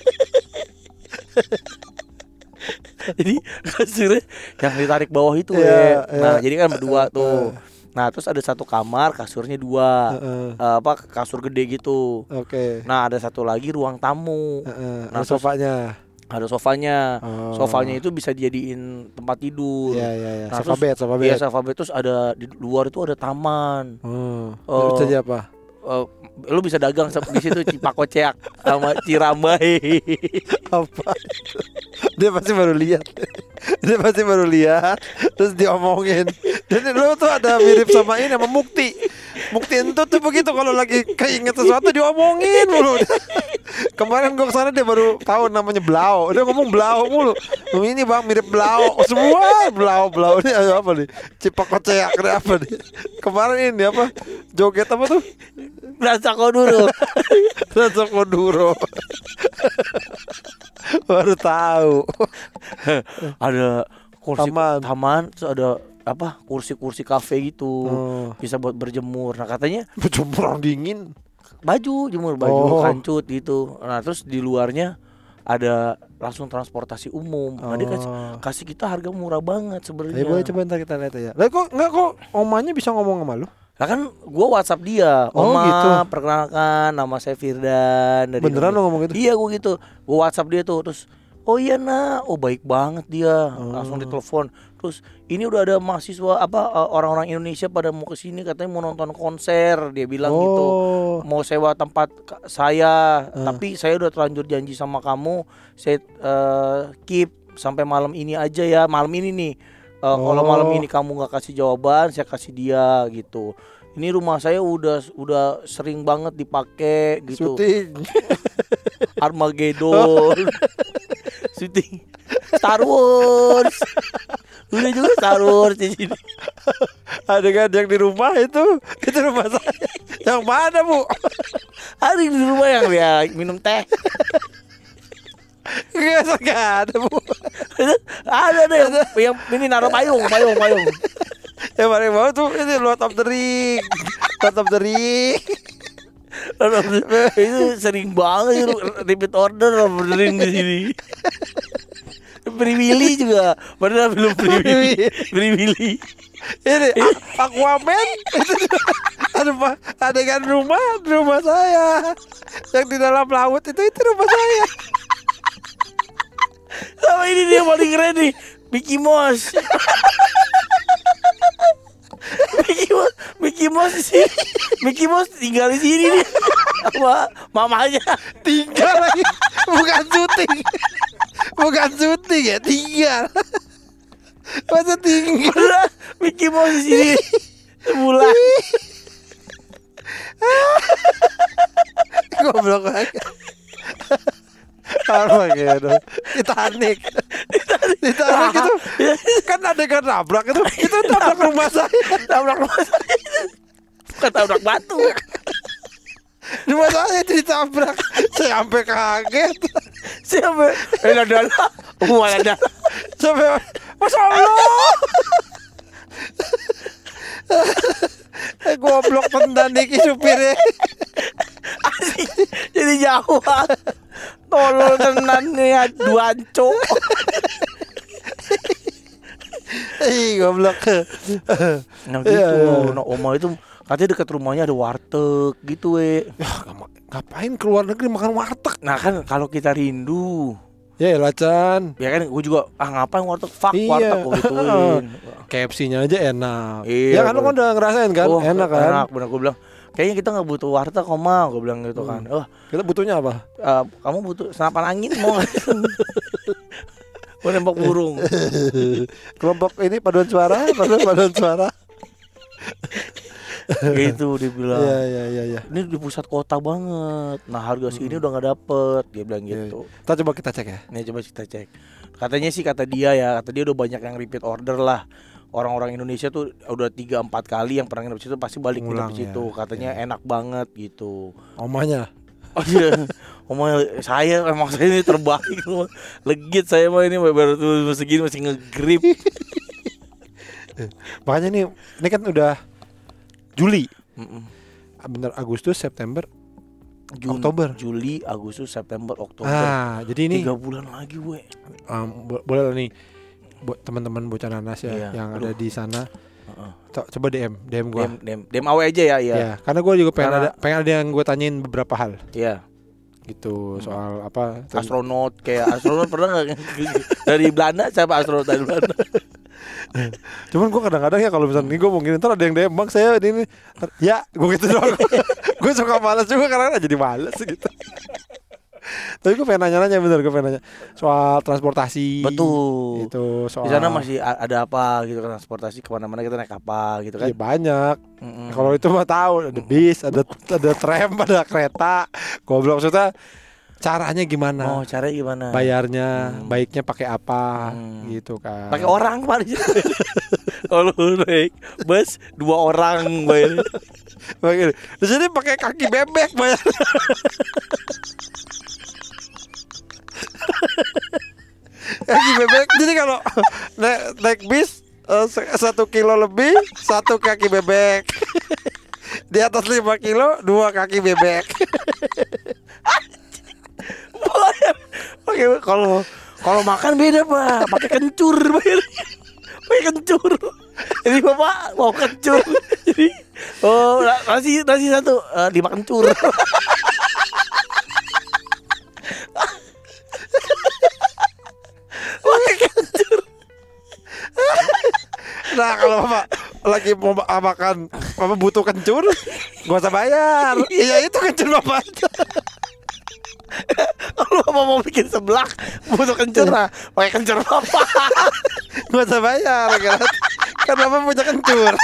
jadi kasurnya yang ditarik bawah itu Iya, we. iya. Nah jadi kan berdua tuh. Nah terus ada satu kamar kasurnya dua. Heeh. Eh, apa kasur gede gitu. Oke. Nah ada satu lagi ruang tamu. Heeh, Nah, ada terus- sofanya. Ada sofanya. Oh. Sofanya itu bisa dijadiin tempat tidur. Iya iya iya. Nah, Sofa terus- bed, sofa Iya bed. sofa bed terus ada di luar itu ada taman. Oh. Oh. Terus jadi apa? Eh, lu bisa dagang di situ Cipako Ceak sama Cirambai. Apa? Dia pasti baru lihat. Dia pasti baru lihat terus diomongin. Jadi lu tuh ada mirip sama ini sama Mukti. Mukti itu tuh begitu kalau lagi keinget sesuatu diomongin mulu. Kemarin gua ke sana dia baru tahu namanya Blau. Dia ngomong Blau mulu. "Oh, Ini bang mirip Blau. Semua Blau Blau ini apa nih? Cipakocek ada apa nih? Kemarin ini apa? Joget apa tuh? Rasa Koduro. Rasa Koduro. baru tahu. ada kursi Taman. taman. terus ada apa? Kursi-kursi kafe gitu. Oh. Bisa buat berjemur. Nah, katanya Berjemur orang dingin. baju jemur baju Oh. kancut gitu. Nah, terus di luarnya ada langsung transportasi umum. Nah, dia kasih, Oh. kasih kita harga murah banget sebenarnya. Eh boleh coba ntar kita lihat ya. Lah kok enggak kok omanya bisa ngomong sama lu? Lah kan gua WhatsApp dia, Oh, Oma, gitu. perkenalkan nama saya Firdan dari Beneran lo ngomong gitu? Iya gua gitu. Gua WhatsApp dia tuh terus Oh iya nak, oh baik banget dia, langsung Oh. ditelepon. Terus ini udah ada mahasiswa apa eh, orang-orang Indonesia pada mau ke sini katanya mau nonton konser, dia bilang gitu. Oh. Mau sewa tempat saya, Eh. tapi saya udah terlanjur janji sama kamu, saya eh, keep sampai malam ini aja ya, malam ini nih. Eh, Kalau malam Oh. ini kamu nggak kasih jawaban, saya kasih dia gitu. Ini rumah saya udah udah sering banget dipakai gitu. Syuting. (laughs) Armageddon. (laughs) Syuting Star Wars. Udah juga Star Wars di sini. Adegan yang di rumah itu, itu rumah saya. Yang mana bu? Hari di rumah yang dia minum teh. Nggak nggak ada bu. ada deh yang, yang ini naruh payung, payung, payung. Yang paling bawah tuh ini Lord of the Ring. Lord of the Ring. itu sering banget itu repeat order benerin di sini. Willy juga, padahal belum. Free Willy. Ini Aquaman itu ada? Adegan rumah rumah saya. Yang di dalam laut itu itu rumah saya. Sama ini dia paling keren nih, Mickey Mouse. Mickey Mouse, Mickey Mouse di sini. Mickey Mouse tinggal di sini nih sama mamanya. Tinggal lagi. Bukan syuting. Bukan syuting ya, tinggal. Masa tinggal? Mickey Mouse di sini sebulan. Goblok banget. Armageddon (laughs) Titanic Titanic itu Kan adegan nabrak itu (laughs) Itu nabrak rumah saya Tabrak rumah saya. Bukan tabrak batu. (laughs) Rumah saya ditabrak Saya sampai kaget Siapa? Eh, ada ada. Oh, ada. Sampai Masya Allah goblok pendan Niki supirnya. Jadi jauh. Tolol tenan nih ya, duanco. Ih goblok Nah gitu. iya. Nah, Oma itu katanya dekat rumahnya ada warteg gitu we. Ya, ngapa- Ngapain keluar negeri makan warteg Nah kan kalau kita rindu Ya elah Chan Ya kan gue juga ah ngapain warteg fuck Iya. warteg gue gituin. (laughs) KFC-nya aja enak Iya, Ya kan lu kan udah ngerasain kan Oh, Enak kan Enak bener gue bilang kayaknya kita nggak butuh warteg kok mah gue bilang gitu kan. Oh Kita butuhnya apa? eh, kamu butuh senapan angin mau? Mau (laughs) nembak burung. Kelompok ini paduan suara, paduan paduan suara. gitu dia bilang. Iya iya iya iya. Ini di pusat kota banget. Nah harga segini udah nggak dapet. Dia bilang Iya, gitu. Kita coba kita cek ya. Nih coba kita cek. Katanya sih kata dia ya, kata dia udah banyak yang repeat order lah. Orang-orang Indonesia tuh udah tiga empat kali yang pernah nginep situ pasti balik Ngulang nginep situ. ya. Katanya enak banget gitu. Omanya. Oh (laughs) iya, Oma saya emang saya ini terbaik. (laughs) Legit saya mah ini baru tuh segini masih ngegrip. (laughs) Makanya nih, ini kan udah Juli, Mm-mm. Ah, bener Agustus, September, Jun- Oktober. Juli, Agustus, September, Oktober. Ah, jadi ini Tiga bulan lagi gue. um, bo- boleh lah nih teman-teman bocah nanas ya Iya, yang aduh. ada di sana. Heeh. Co- Coba DM, DM gua. Dem, dem, dem awe aja ya, iya. Ya, karena gue juga pengen Karena- ada pengen ada yang gue tanyain beberapa hal Iya. gitu soal apa Astronot kayak astronot pernah nggak (laughs) dari Belanda siapa astronot dari Belanda? (laughs) Cuman gue kadang-kadang ya kalau misalnya nih gue mungkin ntar ada yang DM bang saya ini, ini. ya gue gitu doang. (laughs) gue suka malas juga karena jadi malas gitu. Tapi gue pengen nanya-nanya bener gue pengen nanya soal transportasi. Betul. Itu soal. Di sana masih ada apa gitu kan transportasi ke mana-mana kita naik apa gitu kan? Iya banyak. Mm-mm. Kalau itu mah tahu ada bis, ada ada tram, ada kereta. Goblok maksudnya caranya gimana? Oh caranya gimana? Bayarnya Hmm. baiknya pakai apa Hmm. gitu kan. Pakai orang kemarin. (laughs) Kalau naik bus dua orang bayar. (laughs) Di sini pakai kaki bebek bayar. (laughs) kaki bebek. Jadi kalau naik, naik bis se- satu kilo lebih satu kaki bebek. Di atas lima kilo dua kaki bebek. Pakai kalau kalau makan beda pak, pakai kencur. Pakai kencur. Jadi bapak mau kencur. Jadi Oh, na- nasi nasi satu eh, lima kencur. Nah kalau bapak lagi mau ma- makan Bapak butuh kencur Gak usah bayar. Iya itu kencur bapak. Kalau mau mau bikin seblak butuh kencur lah, pakai kencur apa? Gak usah bayar kan? Kan bapak punya kencur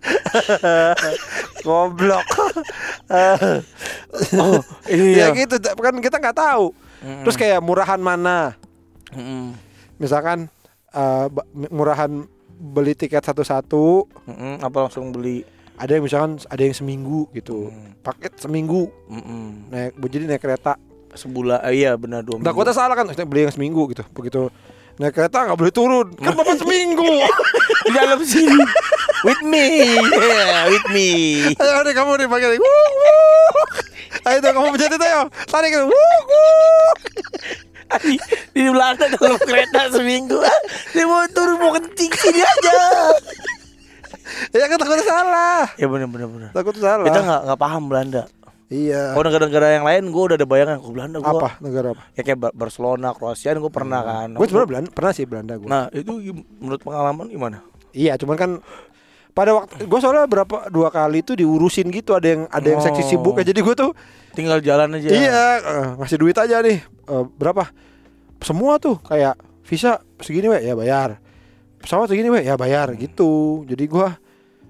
(laughs) Goblok (laughs) Oh, Ya gitu kan kita nggak tahu Terus kayak murahan mana Mm-mm. Misalkan eh, ba- murahan beli tiket satu-satu Mm-mm, apa langsung beli? ada yang misalkan ada yang seminggu gitu Mm. paket seminggu Mm-mm. naik jadi naik kereta Sebulan, eh, iya benar dua Nah, minggu. kota salah kan, maksudnya beli yang seminggu gitu. Begitu naik kereta nggak boleh turun, kan bapak (laughs) seminggu. di dalam sini. With me, yeah, with me. Ayo nih kamu nih pakai nih. Wuh, wuh. Ayo kamu pencet itu ayo. Tarik itu. Wuh, wuh. di, Belanda dalam kereta seminggu dia mau turun mau kencing sini aja Ya kan takut salah. ya benar benar benar Takut salah. kita nggak nggak paham Belanda Iya. kalau negara-negara yang lain gue udah ada bayangan ke Belanda gue Apa negara apa? ya kayak Bar- Barcelona Kroasia gue pernah kan Gue sebenarnya Belanda, pernah sih Belanda gue. nah itu menurut pengalaman gimana Iya, cuman kan pada waktu gue soalnya berapa dua kali tuh diurusin gitu ada yang ada yang seksi Oh. sibuk ya jadi gue tuh tinggal jalan aja Iya, eh, ngasih duit aja nih. Eh, berapa? Semua tuh kayak visa segini we ya bayar. Pesawat segini we ya bayar gitu. Jadi gua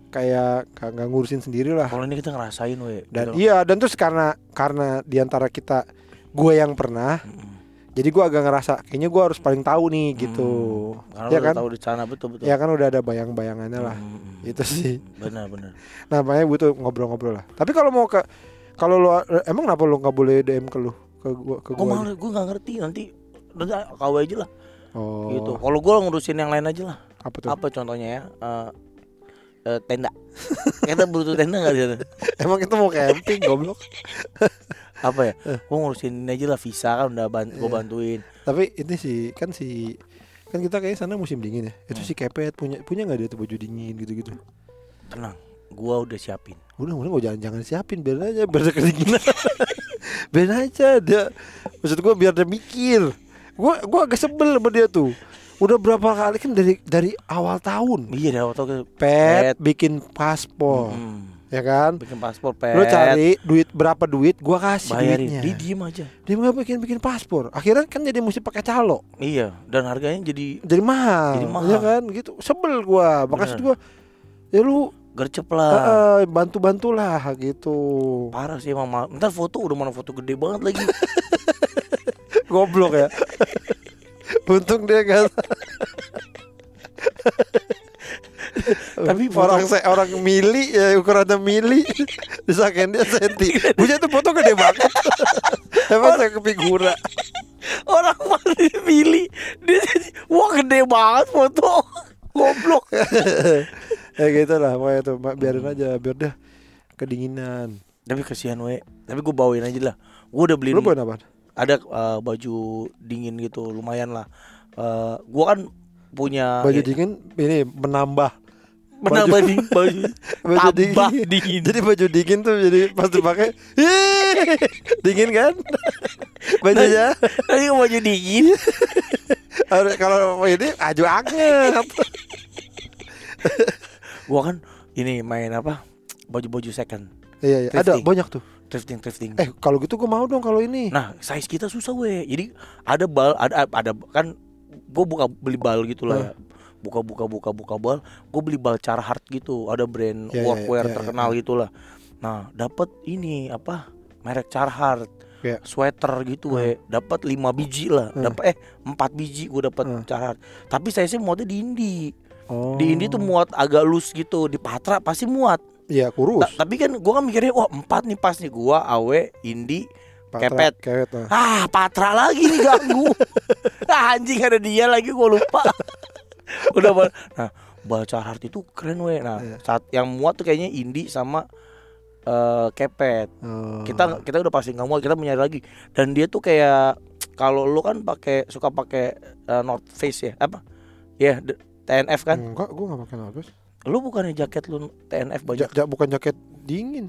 kayak ka- nggak ngurusin sendiri lah. kalau ini kita ngerasain we Dan gitu. iya, dan terus karena karena di antara kita gue yang pernah, Mm-mm. Jadi gua agak ngerasa kayaknya gua harus paling tahu nih gitu. Hmm, karena Ya udah kan? tahu di sana betul betul Ya kan udah ada bayang-bayangannya lah. Mm-mm. Itu sih. benar benar (laughs) Nah, makanya butuh ngobrol-ngobrol lah. Tapi kalau mau ke kalau lu emang kenapa lu nggak boleh DM ke lu? Ke gua ke gue gua. malah gue nggak ngerti nanti nanti kau aja lah Oh. gitu kalau gue ngurusin yang lain aja lah Apa tuh? apa contohnya ya Eh, eh, tenda (laughs) kita butuh tenda nggak di sana (laughs) Emang kita mau camping goblok. Apa ya Eh. gue ngurusin ini aja lah visa kan udah ban gue Iya. bantuin Tapi ini sih kan si kan kita kayaknya sana musim dingin ya. Itu Hmm. si kepet punya punya nggak dia tuh baju dingin gitu-gitu. tenang gue udah siapin Udah udah gak jangan jangan siapin biar aja biar dia kedinginan. (laughs) biar aja dia maksud gua biar dia mikir. Gua gua agak sebel sama dia tuh. Udah berapa kali kan dari dari awal tahun. iya dah waktu ke Pet bikin paspor, Hmm, ya kan? bikin paspor pet. Lu cari duit berapa duit, gua kasih bayarin duitnya. dia diem aja. Dia nggak bikin bikin paspor. Akhirnya kan jadi mesti pakai calo. iya dan harganya jadi jadi mahal, Jadi mahal. ya kan? Gitu. Sebel gua. Makasih gua. Ya lu gercep uh, lah. Bantu bantulah gitu. Parah sih emang ntar foto udah mana foto gede banget lagi. (laughs) Goblok ya. (laughs) Untung dia kan (laughs) (laughs) Tapi orang se orang mili ya ukurannya mili. (laughs) Disangkain dia senti punya itu foto gede banget. (laughs) Emang saya kepigura orang mana dipilih dia wah gede banget foto goblok. Ya gitu lah pokoknya tuh biarin aja biar dia kedinginan. Tapi kasihan we. Tapi gue bawain aja lah. Gue udah beliin lu bawain apa? Ada eh, baju dingin gitu lumayan lah. Eh gue kan punya baju dingin ini menambah dingin baju baju tambah dingin. dingin Jadi baju dingin tuh jadi pas dipakai "Ih, dingin kan? (laughs) Bajunya tapi baju dingin (laughs) kalau ini aju anget. (laughs) gue kan ini main apa baju-baju second Iya, iya. ada banyak tuh. thrifting thrifting Eh, kalau gitu gua mau dong kalau ini. Nah, size kita susah we. Jadi ada bal, ada ada kan gue buka beli bal gitu lah ya. Buka buka buka buka bal, gue beli bal Carhartt gitu. Ada brand Ya, ya, workwear ya, ya, terkenal gitu lah. Nah, dapat ini apa? Merek Carhartt. Ya. Sweater gitu we. Dapat 5 biji lah. Hmm. Dapat eh 4 biji gue dapat Hmm. Carhartt. Tapi saya sih muatnya di Indi. Oh. Di Indi tuh muat agak loose gitu. Di Patra pasti muat. Iya, kurus. Ta- tapi kan gue kan mikirnya wah empat nih pas nih gua Awe Indi Patra, kepet. Kepet. nah. Ah, Patra lagi nih ganggu. (laughs) ah, anjing ada dia lagi gua lupa. (laughs) (laughs) Udah Nah, bal Carhartt itu keren we. Nah, Iya. saat yang muat tuh kayaknya Indi sama eh, Kepet. Oh. Kita kita udah pasti nggak muat, kita mau nyari lagi. Dan dia tuh kayak kalau lu kan pakai suka pakai eh, North Face ya apa ya d- TNF kan Enggak, gua enggak pakai nafas. lu bukannya jaket lu TNF banyak Ja, ja- bukan jaket dingin.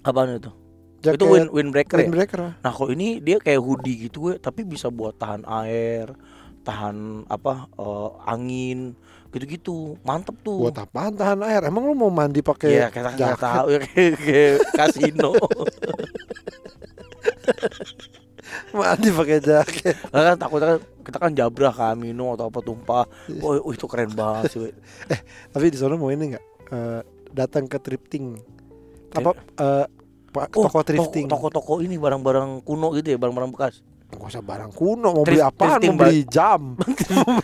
apaan itu Jaket itu wind windbreaker ya windbreaker. nah kalau ini dia kayak hoodie gitu gue tapi bisa buat tahan air tahan apa eh, angin gitu-gitu mantep tuh Buat apaan tahan air? Emang lu mau mandi pakai Iya, kita nggak tahu ya (laughs) kayak, kasino. (laughs) Mandi pakai jaket. Lah kan takutnya kan kita kan jabrah kan minum atau apa tumpah. Oh, oh, itu keren banget sih. we. (laughs) Tapi di sana mau ini enggak? Eh, datang ke thrifting. Apa eh, pa- Oh, toko thrifting. Toko-toko ini barang-barang kuno gitu ya, barang-barang bekas. Gak usah barang kuno, mau beli thrifting (laughs) Mau beli jam,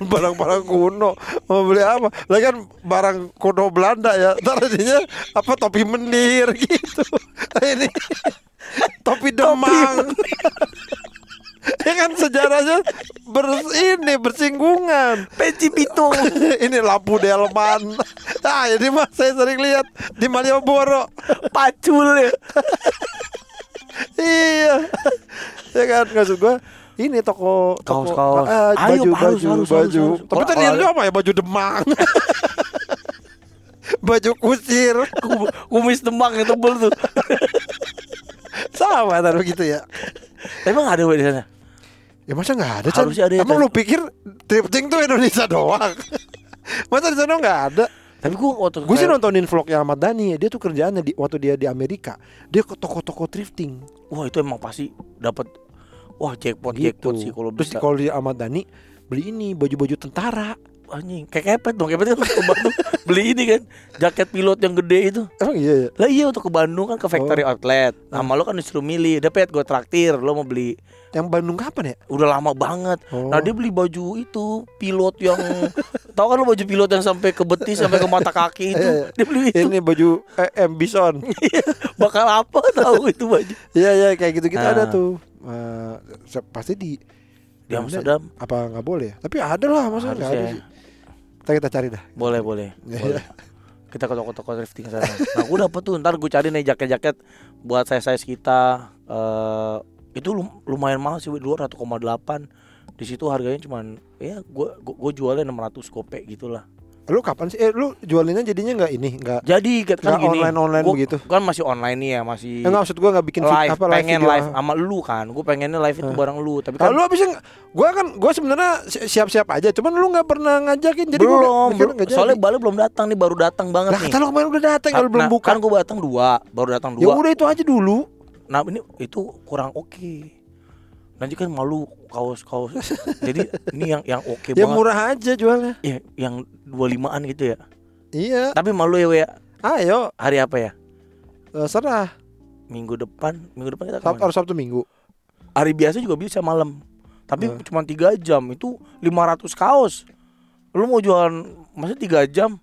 barang-barang kuno, mau beli apa? Lagi kan barang kuno Belanda ya, ntar jadinya apa topi menir gitu. Ini (laughs) topi demang. (laughs) ya kan sejarahnya ber ini bersinggungan. Peci pitung. ini lampu delman. Ah, ini mah saya sering lihat di Malioboro. Pacul ya. Iya. ya kan maksud gua ini toko toko Kaos-kaos. ah, Ayo, baju harus, baju harus, baju. harus, harus. Tapi tadi lu apa ya baju demang. (laughs) baju kusir Kumis demang yang tebel tuh. sama taruh gitu ya. Emang ada di sana? Ya masa nggak ada? Chan? Harusnya ada ya, Emang Chan. lu pikir thrifting tuh Indonesia (laughs) doang? masa di sana nggak ada? Tapi gua waktu Gue sih nontonin vlognya Ahmad Dhani Dia tuh kerjaannya di waktu dia di Amerika Dia ke toko-toko thrifting Wah, itu emang pasti dapat wah jackpot gitu. jackpot sih kalau Terus bisa. kalau di Ahmad Dhani Beli ini baju-baju tentara Anjing, kayak kepet dong. Kepet kan ke Bandung beli ini kan, jaket pilot yang gede itu. Emang iya ya? Lah iya untuk ke Bandung kan ke factory Oh. outlet. Nah, sama lo kan disuruh milih, udah pet gue traktir, lo mau beli. Yang Bandung kapan ya? Udah lama banget. Oh. Nah, dia beli baju itu pilot yang (laughs) tahu kan lo baju pilot yang sampai ke betis (laughs) sampai ke mata kaki itu. Iya. Dia beli itu. Ini baju eh, M Bison (laughs) Bakal apa tahu itu baju. Iya iya kayak gitu-gitu Ah. ada tuh se- Pasti di Di Amsterdam Apa nggak boleh ya? Tapi ada lah masa nggak ada sih Ntar kita cari dah Boleh, boleh. Iya. boleh. Kita ke toko-toko thrifting sana. Nah, gue dapet tuh. Ntar gue cari nih jaket-jaket buat size-size kita. eh itu lum- lumayan mahal sih, dua 1,8. Di situ harganya cuman ya gue gue jualnya 600 kopek gitulah. Lu kapan sih? Eh lu jualinnya jadinya nggak ini? Nggak Jadi kan gini. online-online gua- begitu? Kan masih online nih ya, masih Eh, nggak maksud gua nggak bikin live, apa, pengen video. live sama lu kan. Gue pengennya live itu Ah. bareng lu, tapi kan lu abisnya gua kan gua sebenarnya si- siap-siap aja, cuman lu nggak pernah ngajakin jadi gua belum, mikir belum. jadi. soalnya Bali belum datang nih, baru datang banget Lah nih. kata lu kemarin udah datang kalau belum Nah, buka. Kan gue datang dua, baru datang Ya dua. udah itu aja dulu. Nah ini itu kurang oke. Nanti kan malu kaos-kaos. (laughs) Jadi ini yang yang oke Ya banget. murah aja jualnya. Ya, yang 25-an gitu ya. Iya. Tapi malu ya, ya. Ayo, Hari apa ya? eh, serah. Minggu depan. Minggu depan kita ke mana? harus Sabtu Minggu. Hari biasa juga bisa malam. Tapi Eh. cuma tiga jam itu 500 kaos. Lu mau jualan maksudnya 3 jam?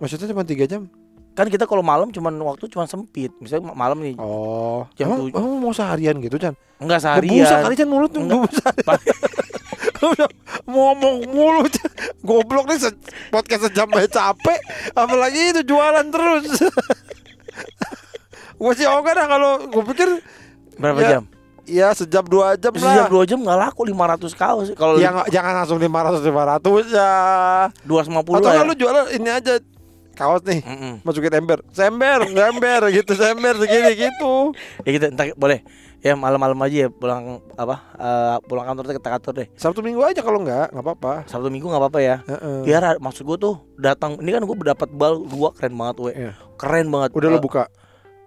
Maksudnya cuma tiga jam? Kan kita kalau malam cuman waktu cuma sempit. Misalnya ma- malam nih. Oh, Jam emang, tujuh. emang mau seharian gitu Chan? Enggak Busa seharian. kali Chan mulut tuh Enggak. busa. (laughs) Ngomong mulu Chan. Goblok nih se- podcast sejam aja capek Apalagi itu jualan terus (laughs) Gue sih oke dah kalau gue pikir Berapa Ya, jam? Ya sejam dua jam Sejam lah dua jam nggak laku 500 kaos. Kalau Ya nggak- jangan langsung 500 500 ya 250 Atau ya. lu jualan ini aja Kaos nih Mm-mm. Masukin ember Sember Ember gitu Sember segini gitu Ya kita entar boleh. Ya malam-malam aja ya pulang apa? eh, pulang kantor kita kantor deh. Sabtu minggu aja kalau nggak nggak apa-apa Sabtu Minggu nggak apa-apa ya. Heeh. Biar ada- maksud gue tuh datang ini kan gue dapat bal dua keren banget we. Iya. Keren banget. Udah Eh, lu buka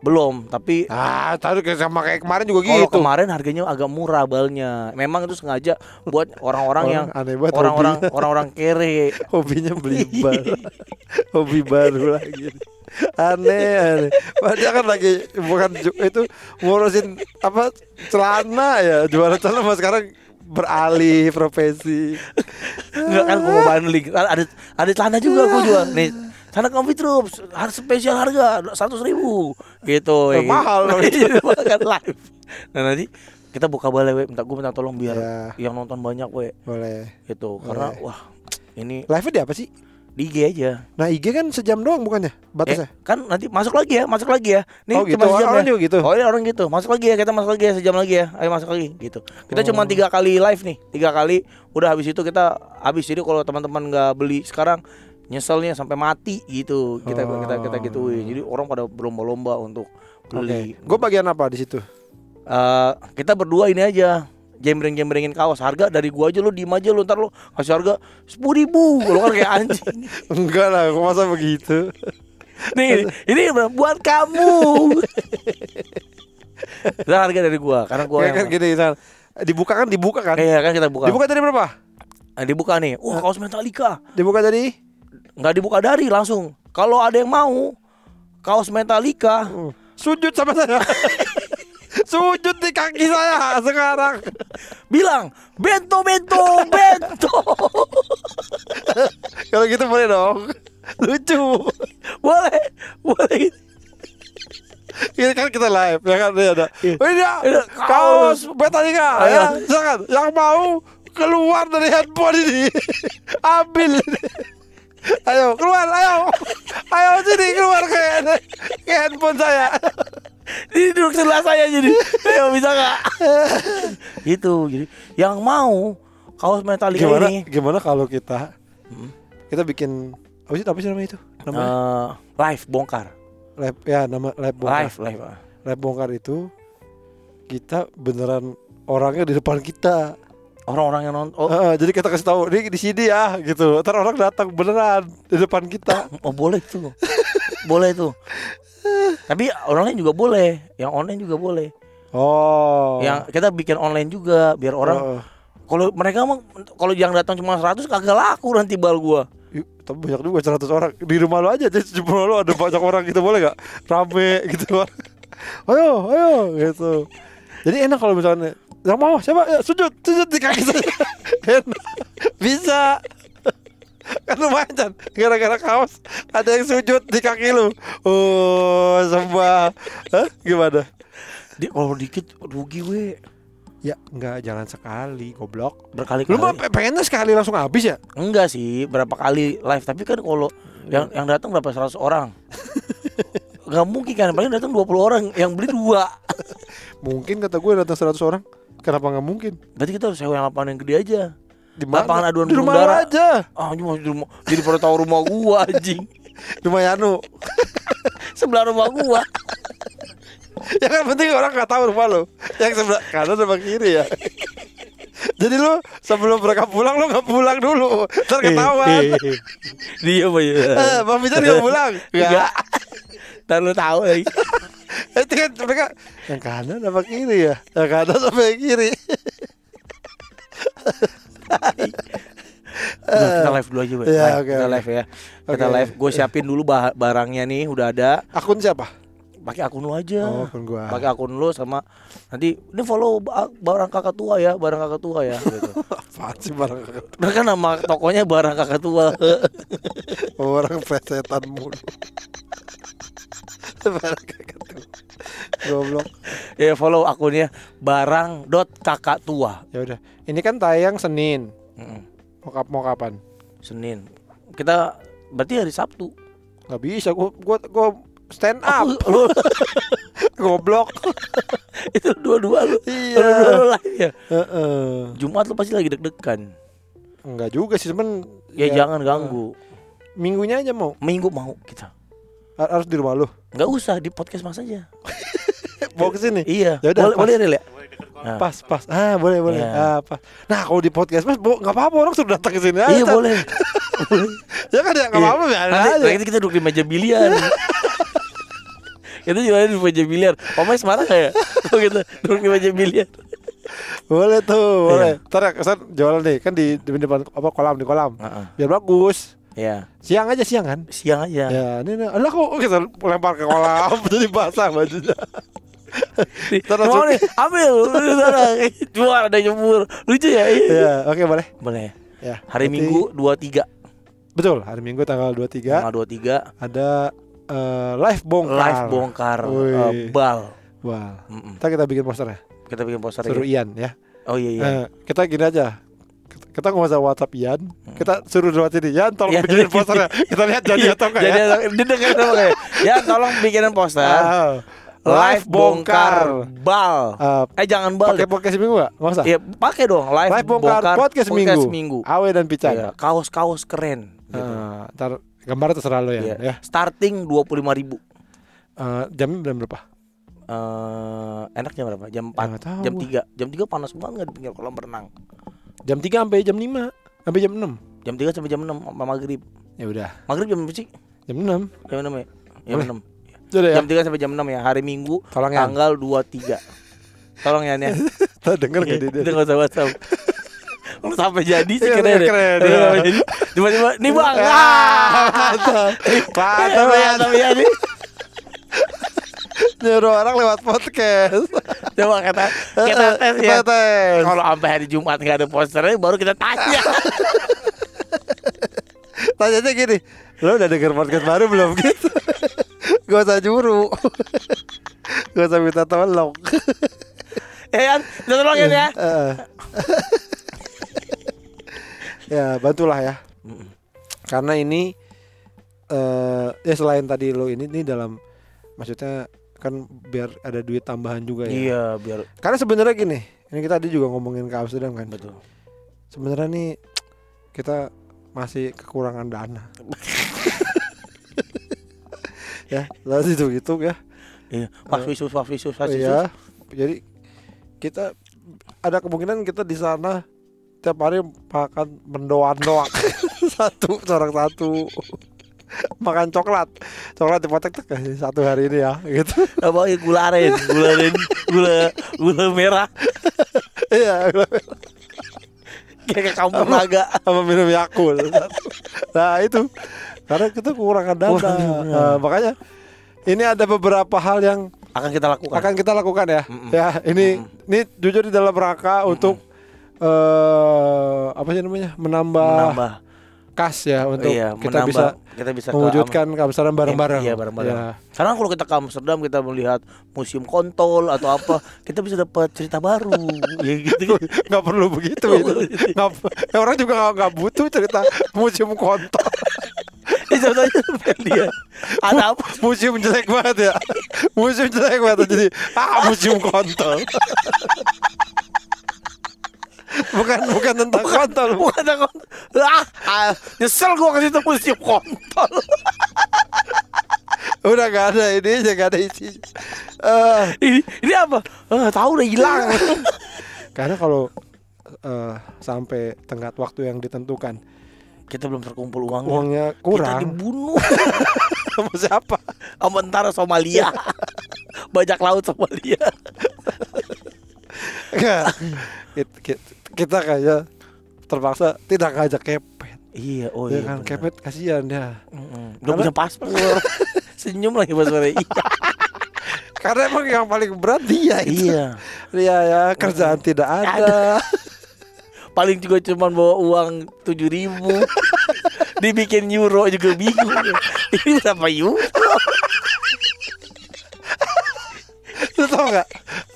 Belum, tapi Ah, tadi kayak sama kayak kemarin juga kalau gitu. kemarin harganya agak murah balnya. Memang itu sengaja buat orang-orang yang orang-orang orang-orang kere. (laughs) hobinya beli bar. (laughs) Hobi baru lagi. Aneh, aneh. Padahal kan lagi bukan itu ngurusin apa celana ya, jualan celana mas sekarang beralih profesi. Enggak kan gue mau bundling. Ada ada celana juga gue jual. Nih, celana Comfy Troops harus spesial harga seratus ribu gitu. Eh, mahal. (laughs) Iya, kan live. Nah nanti kita buka balai we. minta gue minta tolong biar Ya, yang nonton banyak we boleh. gitu. Karena Boleh. wah ini Live-nya di apa sih? Di IG aja. Nah IG kan sejam doang bukannya Eh, batasnya? kan nanti masuk lagi ya, masuk lagi ya. Nih oh gitu. cuma sejam Orang ya. juga gitu. Oh ini orang gitu, masuk lagi ya, kita masuk lagi ya sejam lagi ya, ayo masuk lagi gitu. Kita cuma Oh. tiga kali live nih, tiga kali. Udah habis itu kita habis jadi kalau teman-teman nggak beli sekarang nyeselnya sampai mati gitu. Kita kita kita Oh. gituin. Jadi orang pada berlomba-lomba untuk beli. Gue bagian apa di situ? Eh, kita berdua ini aja jembreng-jembrengin kaos harga dari gua aja lu diem aja lu ntar lu kasih harga sepuluh ribu lu kan kayak anjing (laughs) Enggak lah, kok masa begitu? nih ini buat kamu (laughs) Ntar harga dari gua karena gua yang kan gini, San. dibuka kan dibuka kan? Iya kan kita buka. Dibuka dari berapa? Nah, dibuka nih. Wah, kaos Metallica. Dibuka dari Nggak dibuka dari langsung. Kalau ada yang mau kaos Metallica, Hmm. sujud sama saya. (laughs) sujud di kaki saya sekarang. bilang bento bento bento. (laughs) Kalau gitu boleh dong. Lucu. boleh, boleh. Ini kan kita live ya kan ini ada. Iya. Oh, ini ya, Ini kaos Metallica Ayo. ya. Silakan yang mau keluar dari handphone ini. (laughs) Ambil. Ayo keluar, ayo, ayo sini keluar ke, ke handphone saya. Ini duduk sebelah saya jadi. Ayo bisa nggak? gitu. Jadi yang mau kaos Metallica Gimana, ini gimana kalau kita kita bikin apa sih apa sih namanya itu? Namanya eh, live bongkar. lab ya nama lab bongkar. Live, live. ah. Lab bongkar itu kita beneran orangnya di depan kita. Orang-orang yang nonton. Oh, Heeh, jadi kita kasih tahu ini di sini ya gitu. Ntar orang datang beneran di depan kita. (laughs) Oh boleh tuh, boleh tuh. Tapi online juga boleh, yang online juga boleh. Oh. Yang kita bikin online juga biar orang Heeh. kalau mereka mah kalau yang datang cuma 100 kagak laku nanti bal gua. Tapi banyak juga 100 orang di rumah lo aja jadi di rumah lo ada banyak orang gitu boleh gak rame gitu (laughs) ayo ayo gitu jadi enak kalau misalnya yang mau siapa? Ya sujud sujud di kaki saya. (laughs) Bisa. Kan lumayan kan gara-gara kaos ada yang sujud di kaki lu. Oh sembah. Hah? gimana? Di kalau dikit rugi we. ya enggak jangan sekali goblok. Berkali-kali. lu mah pe- pengennya sekali langsung habis ya? Enggak sih, berapa kali live. Tapi kan kalau yang yang datang berapa 100 orang. (laughs) Gak mungkin kan, paling datang 20 orang, yang beli dua. (laughs) mungkin kata gue datang 100 orang kenapa nggak mungkin Berarti kita harus sewa yang lapangan yang gede aja. di mana Lapangan aduan di rumah darah. aja Ah, cuma di rumah, jadi pada tahu rumah gua anjing. (laughs) rumah Yanu (laughs) Sebelah rumah gua. (laughs) ya kan penting orang nggak tahu rumah lo yang sebelah kanan sama kiri ya jadi lo sebelum mereka pulang lo nggak pulang dulu ntar ketahuan Dia apa ya? eh bang Bicar nggak pulang Enggak. Ntar lu tahu lagi. Itu kan mereka yang kanan apa kiri ya yang kanan sama yang kiri Udah, kita live dulu aja. Iya, Live, oke, kita live ya. Kita live. Gue siapin dulu bah- barangnya nih, udah ada. akun siapa Pakai akun lu aja. oh akun gua Pakai akun lu sama nanti ini follow ba- barang kakak tua ya, barang kakak tua ya gitu. (laughs) apaan sih barang kakak Nah kan nama tokonya barang kakak tua. (laughs) orang pesetan mulu (laughs) barang kakak tuh goblok ya follow akunnya barang dot kakak tua. ya udah ini kan tayang Senin Mm-mm. mau, kap- mau kapan Senin. Kita berarti hari Sabtu. nggak bisa gua gua gua stand up Aku- lu, (laughs) goblok (laughs) itu dua-dua lu. Iya. Dua-dua live ya. Heeh. Jumat lu pasti lagi deg-degan. Enggak juga sih, temen. Ya, jangan ganggu. Minggunya aja mau. Minggu mau kita. Har- Harus di rumah lu. Nggak usah di podcast mas aja. (laughs) Mau ke sini. Iya. Ya udah, boleh pas. boleh Ril, ya. Nah, Pas, pas. Ah, boleh, boleh. Iya. Ah, pas. Nah, kalau di podcast Mas, nggak apa-apa orang sudah datang ke sini aja. Iya boleh. (laughs) Ya kan ya, nggak Iya. apa-apa biarin Nanti, aja. nanti kita duduk di meja biliar. (laughs) kita juga di meja biliar. Omais marah nggak ya? Gitu, duduk di meja biliar. Boleh tuh, boleh. Iya. Ntar ya, kesan jualan nih, kan di, di depan apa kolam di kolam. Heeh. Biar bagus. Ya, Siang aja siang kan. siang aja. Ya, ini nih. Alah kok kita lempar ke kolam (laughs) jadi basah bajunya. Langsung- Mau nih, ambil. (laughs) Jual ada nyembur. Lucu ya? Iya. Iya, oke boleh. Boleh. Ya. Hari berarti- Minggu 23 Betul, hari Minggu tanggal 23 tanggal 23 ada eh, live bongkar. live bongkar eh, bal. Wah. Mm-mm. Ntar kita bikin posternya. Kita bikin poster Suruh ya. Ian ya. Oh iya iya. Eh, kita gini aja. Kita nggak usah WhatsApp Ian, kita suruh lewat ini. Ian tolong Iya, bikinin (laughs) posternya. Kita lihat jadi atau enggak Jadi ya. denger apa kayak, Ya tolong bikinin poster. Ah, Live bongkar bal. Ah, Eh jangan bal. pakai podcast minggu nggak? Nggak usah. Iya, pakai dong live, Live bongkar, podcast, minggu. minggu. Awe dan Pican. Iya, kaos-kaos keren gitu. Ah, ntar gambar terserah lo ya. Iya. ya. Starting 25.000 ribu. Eh, jamnya jam berapa? Eh, enak jam berapa? Jam Ya, 4, nggak tahu jam. 3. Jam 3 panas banget di pinggir kolam renang. Jam 3 sampai jam 5 sampai jam 6. Jam 3 sampai jam 6 sama maghrib. Ya udah, Maghrib jam berapa sih? jam 6. Jam 6 ya? Jam Boleh. 6. Sudah ya. Jam 3 sampai jam 6 ya, hari Minggu Tolong ya. tanggal 23. Tolong ya nih. (laughs) Tuh denger gak dia? Itu enggak usah WhatsApp. (laughs) Lu sampai jadi sih Iya, keren. keren, Lu ya. sampai jadi. Tiba-tiba nih Bang. (laughs) Ah, Ah. Mantap Mantap ya. tapi ya nih. Nyuruh orang lewat podcast. (laughs) Coba kita kita tes ya. Kalau sampai hari Jumat nggak ada posternya baru kita tanya. (laughs) Tanyanya gini, lo udah denger podcast baru belum (laughs) gitu? Gak usah juru. Gak usah minta tolong. ya kan? Kita tolongin ya. Ya bantulah ya. Karena ini eh ya selain tadi lo ini ini dalam maksudnya kan biar ada duit tambahan juga ya. Iya, biar Karena sebenarnya gini, ini kita tadi juga ngomongin ke Amsterdam kan. betul. Sebenarnya nih kita masih kekurangan dana. (laughs) ya, lalu itu gitu ya. Iya, pas visus, pas visus, pas visus. Iya. Jadi kita ada kemungkinan kita di sana tiap hari makan mendoan doang. (laughs) satu seorang satu. (laughs) makan coklat. Coklat dipotek tek satu hari ini ya gitu. Apa ya gula aren, gula aren, gula gula merah (laughs) Iya, kayak ke kampung naga. sama minum Yakult. nah, itu karena kita kekurangan dana. Nah, makanya ini ada beberapa hal yang Akan kita lakukan. akan kita lakukan ya. Mm-mm. Ya, ini ini jujur di dalam rangka untuk eh apa sih namanya? menambah, menambah kas ya untuk iya, kita menambah, bisa kita bisa ke mewujudkan kebesaran bareng-bareng. Iya, bareng-bareng. Ya. Karena kalau kita ke Amsterdam kita melihat museum kontol atau apa, (laughs) kita bisa dapat cerita baru. (laughs) ya gitu. nggak perlu begitu itu. Nggak, ya orang juga nggak- butuh cerita museum kontol. (laughs) Dia ada apa? museum jelek banget ya. museum jelek banget jadi ah museum kontol. Bukan bukan tentang kontol. Bukan ada kontol. Ah, ah, nyesel gua ke situ museum kontol. (laughs) Udah gak ada ini aja gak ada isi. Eh, ini ini apa? Ah, tahu udah hilang. (laughs) karena kalau eh, sampai tenggat waktu yang ditentukan kita belum terkumpul uangnya. uangnya Kita kurang dibunuh (laughs) sama siapa? sama tentara Somalia. Bajak laut Somalia. Enggak. Kita kayak terpaksa tidak ngajak kepet. Iya, oh ya iya. kan kepet kasihan ya. Udah punya paspor. (laughs) Senyum lagi pas sore. Iya. Karena emang yang paling berat dia itu. iya. Dia ya kerjaan tidak ada. (laughs) Paling juga cuman bawa uang tujuh ribu. (laughs) Dibikin euro juga bingung. Ini berapa euro? Lu tau nggak?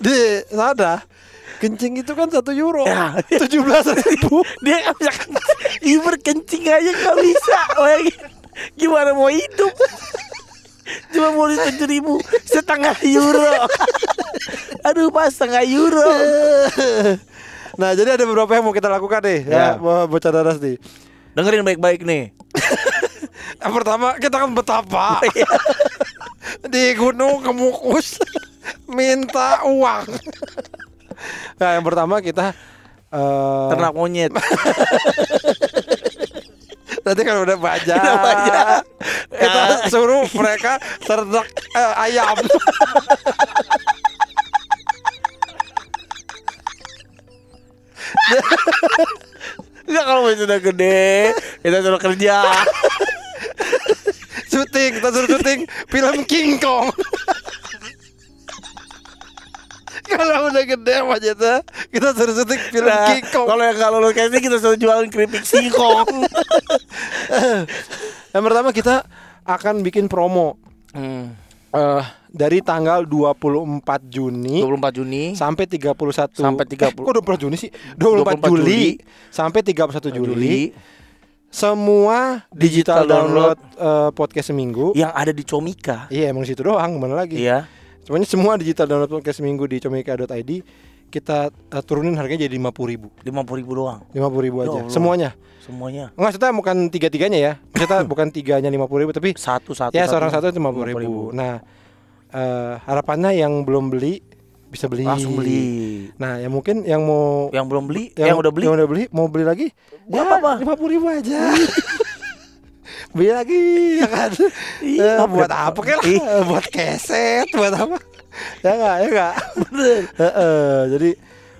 Di sana kencing itu kan satu euro. Ya. Tujuh belas ribu. (laughs) Dia nggak bisa kencing. Iber kencing aja nggak bisa. Bayangin. Gimana mau hidup? Cuma mau tujuh ribu setengah euro. Aduh pas setengah euro. (laughs) Nah jadi ada beberapa yang mau kita lakukan nih ya, Ya. bocah daras nih. Dengerin baik-baik nih. (laughs) Yang pertama kita kan betapa di gunung kemukus minta uang. Nah yang pertama kita eh Ternak monyet. (laughs) Nanti kalau udah Udah baja. kita Ya. suruh mereka ternak eh, ayam. Enggak kalau masih sudah gede, kita suruh kerja. (laughs) syuting, kita suruh syuting film King Kong. Kalau udah gede aja kita suruh syuting film Nah, King Kong. kalau yang kalau lo casting kita suruh jualan keripik singkong. (laughs) Yang pertama kita akan bikin promo. hmm. eh, dari tanggal 24 Juni 24 Juni sampai 31 Sampai 30. eh, kok 24 Juni sih 24, 24 Juli, Juli. sampai 31 Juli, Juli semua digital, Digital download, eh, podcast seminggu yang ada di Comika. iya emang situ doang ke mana lagi Iya. Semuanya semua digital download podcast seminggu di comika.id kita eh, turunin harganya jadi 50.000 ribu 50 ribu doang 50.000 ribu Ya aja Allah. semuanya semuanya. Enggak, maksudnya bukan tiga-tiganya ya Maksudnya (coughs) bukan tiganya 50.000 ribu Tapi Satu satu. ya seorang satu itu 50.000 ribu 50.000. Nah eh, harapannya yang belum beli Bisa beli Langsung beli. Nah yang mungkin yang mau Yang belum beli, yang, udah beli, Yang udah beli Mau beli lagi Nggak apa-apa. lima puluh ribu aja (laughs) Beli lagi ya kan Iya, Eh, Buat ya? apa kek Ih. lah Buat keset Buat apa Ya enggak Ya enggak bener. Heeh, Jadi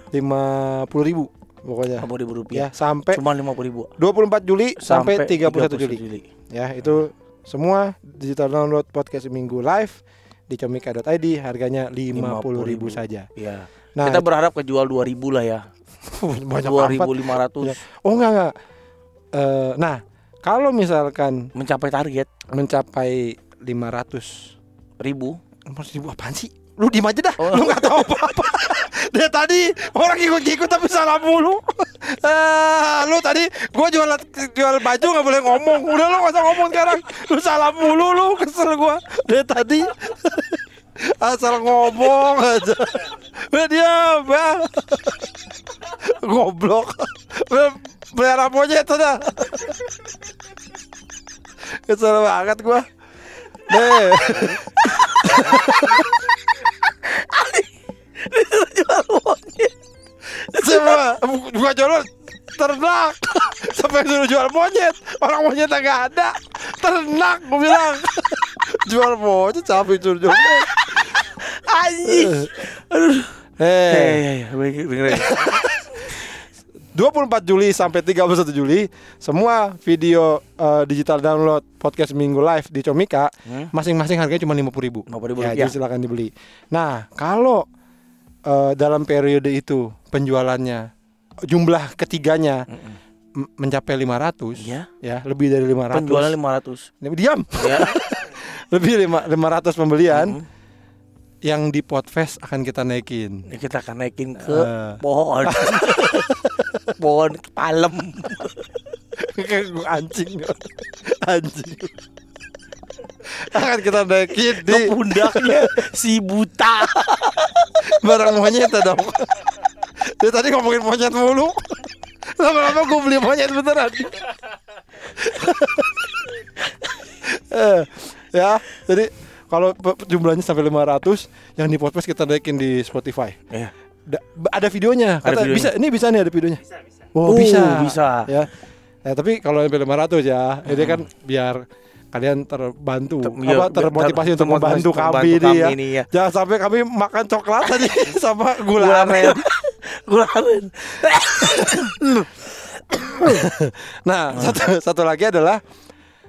lima puluh ribu Pokoknya 50 ribu Ya rupiah. sampai Cuma 50 ribu. 24 Juli sampai, 31 Juli. 31 Juli. Ya, itu semua digital download podcast minggu live di comika.id harganya 50.000 50.000 saja. Iya. Nah, Kita berharap kejual 2000 lah ya. (laughs) banyak amat. 2500 Ya. Oh enggak enggak. Eh, nah, kalau misalkan mencapai target. mencapai 500 ribu. 500 ribu apaan sih? Lu diem aja dah, Oh. lu gak tahu apa-apa. (laughs) Dia tadi orang ikut-ikut tapi salah mulu. Ah, Lu tadi gua jual jual baju gak boleh ngomong. Udah lu gak usah ngomong sekarang. Lu salah mulu lu. Kesel gua. Dia tadi. (laughs) Asal ngomong aja. Udah diam ya Goblok Pelihara monyet udah Kesel banget gua. Nih jual monyet. Semua bukan jual ternak. Sampai suruh jual monyet. Orang monyet nggak ada. Ternak gue bilang. Jual monyet sampai suruh jual monyet. Anjing. Aduh. eh. Eh, ya, dengerin. 24 Juli sampai 31 Juli semua video eh, digital download podcast minggu live di Comika Hmm? masing-masing harganya cuma 50.000 ribu 50.000 ya, rupiah. jadi silakan dibeli nah kalau eh, dalam periode itu penjualannya jumlah ketiganya m- mencapai 500 Iya. ya lebih dari 500 Penjualan 500. diam Ya. (laughs) lebih lima, 500 pembelian Mm. yang di Podfest akan kita naikin Ini kita akan naikin ke Eh. pohon. (laughs) pohon palem. anjing anjing akan kita naikin Ke di pundaknya si buta. barang monyet ya dong dia tadi ngomongin monyet mulu lama-lama gue beli monyet beneran eh, ya jadi kalau jumlahnya sampai 500 yang di podcast kita naikin di Spotify Ya. Da- ada videonya. Ada Kata, videonya. Bisa, ini bisa nih ada videonya. Oh, Oh, bisa. bisa. Ya. Ya, tapi kalau sampai 500 ya, ini kan biar kalian terbantu Ter- apa iya, termotivasi ter- untuk membantu kami nih ya. nih ya. Jangan sampai kami makan coklat tadi (laughs) sama gula aren. Gula aren. Nah, satu satu lagi adalah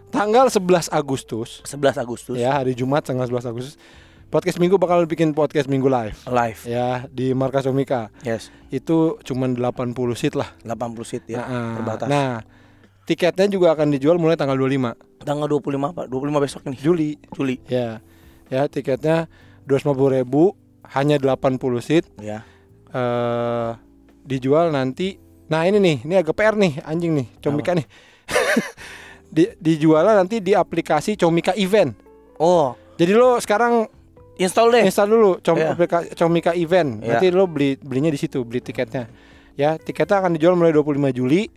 tanggal 11 Agustus 11 Agustus ya, hari Jumat tanggal 11 Agustus. Podcast Minggu bakal bikin podcast Minggu live live. ya di Markas Omika. Yes. Itu cuman 80 seat lah. 80 seat ya. Nah, terbatas. Nah, tiketnya juga akan dijual mulai tanggal 25 Tanggal 25 apa? 25 besok nih. Juli. Juli. Ya. Ya, tiketnya 250.000 hanya 80 seat Ya. eh dijual nanti. Nah, ini nih, ini agak PR nih, anjing nih, Comika nih. (laughs) di, dijual nanti di aplikasi Comika Event. Oh, Jadi lo sekarang install deh. install dulu Com Iya. aplikasi Comika Event. Iya. Nanti lo beli belinya di situ, beli tiketnya. Ya, tiketnya akan dijual mulai 25 Juli.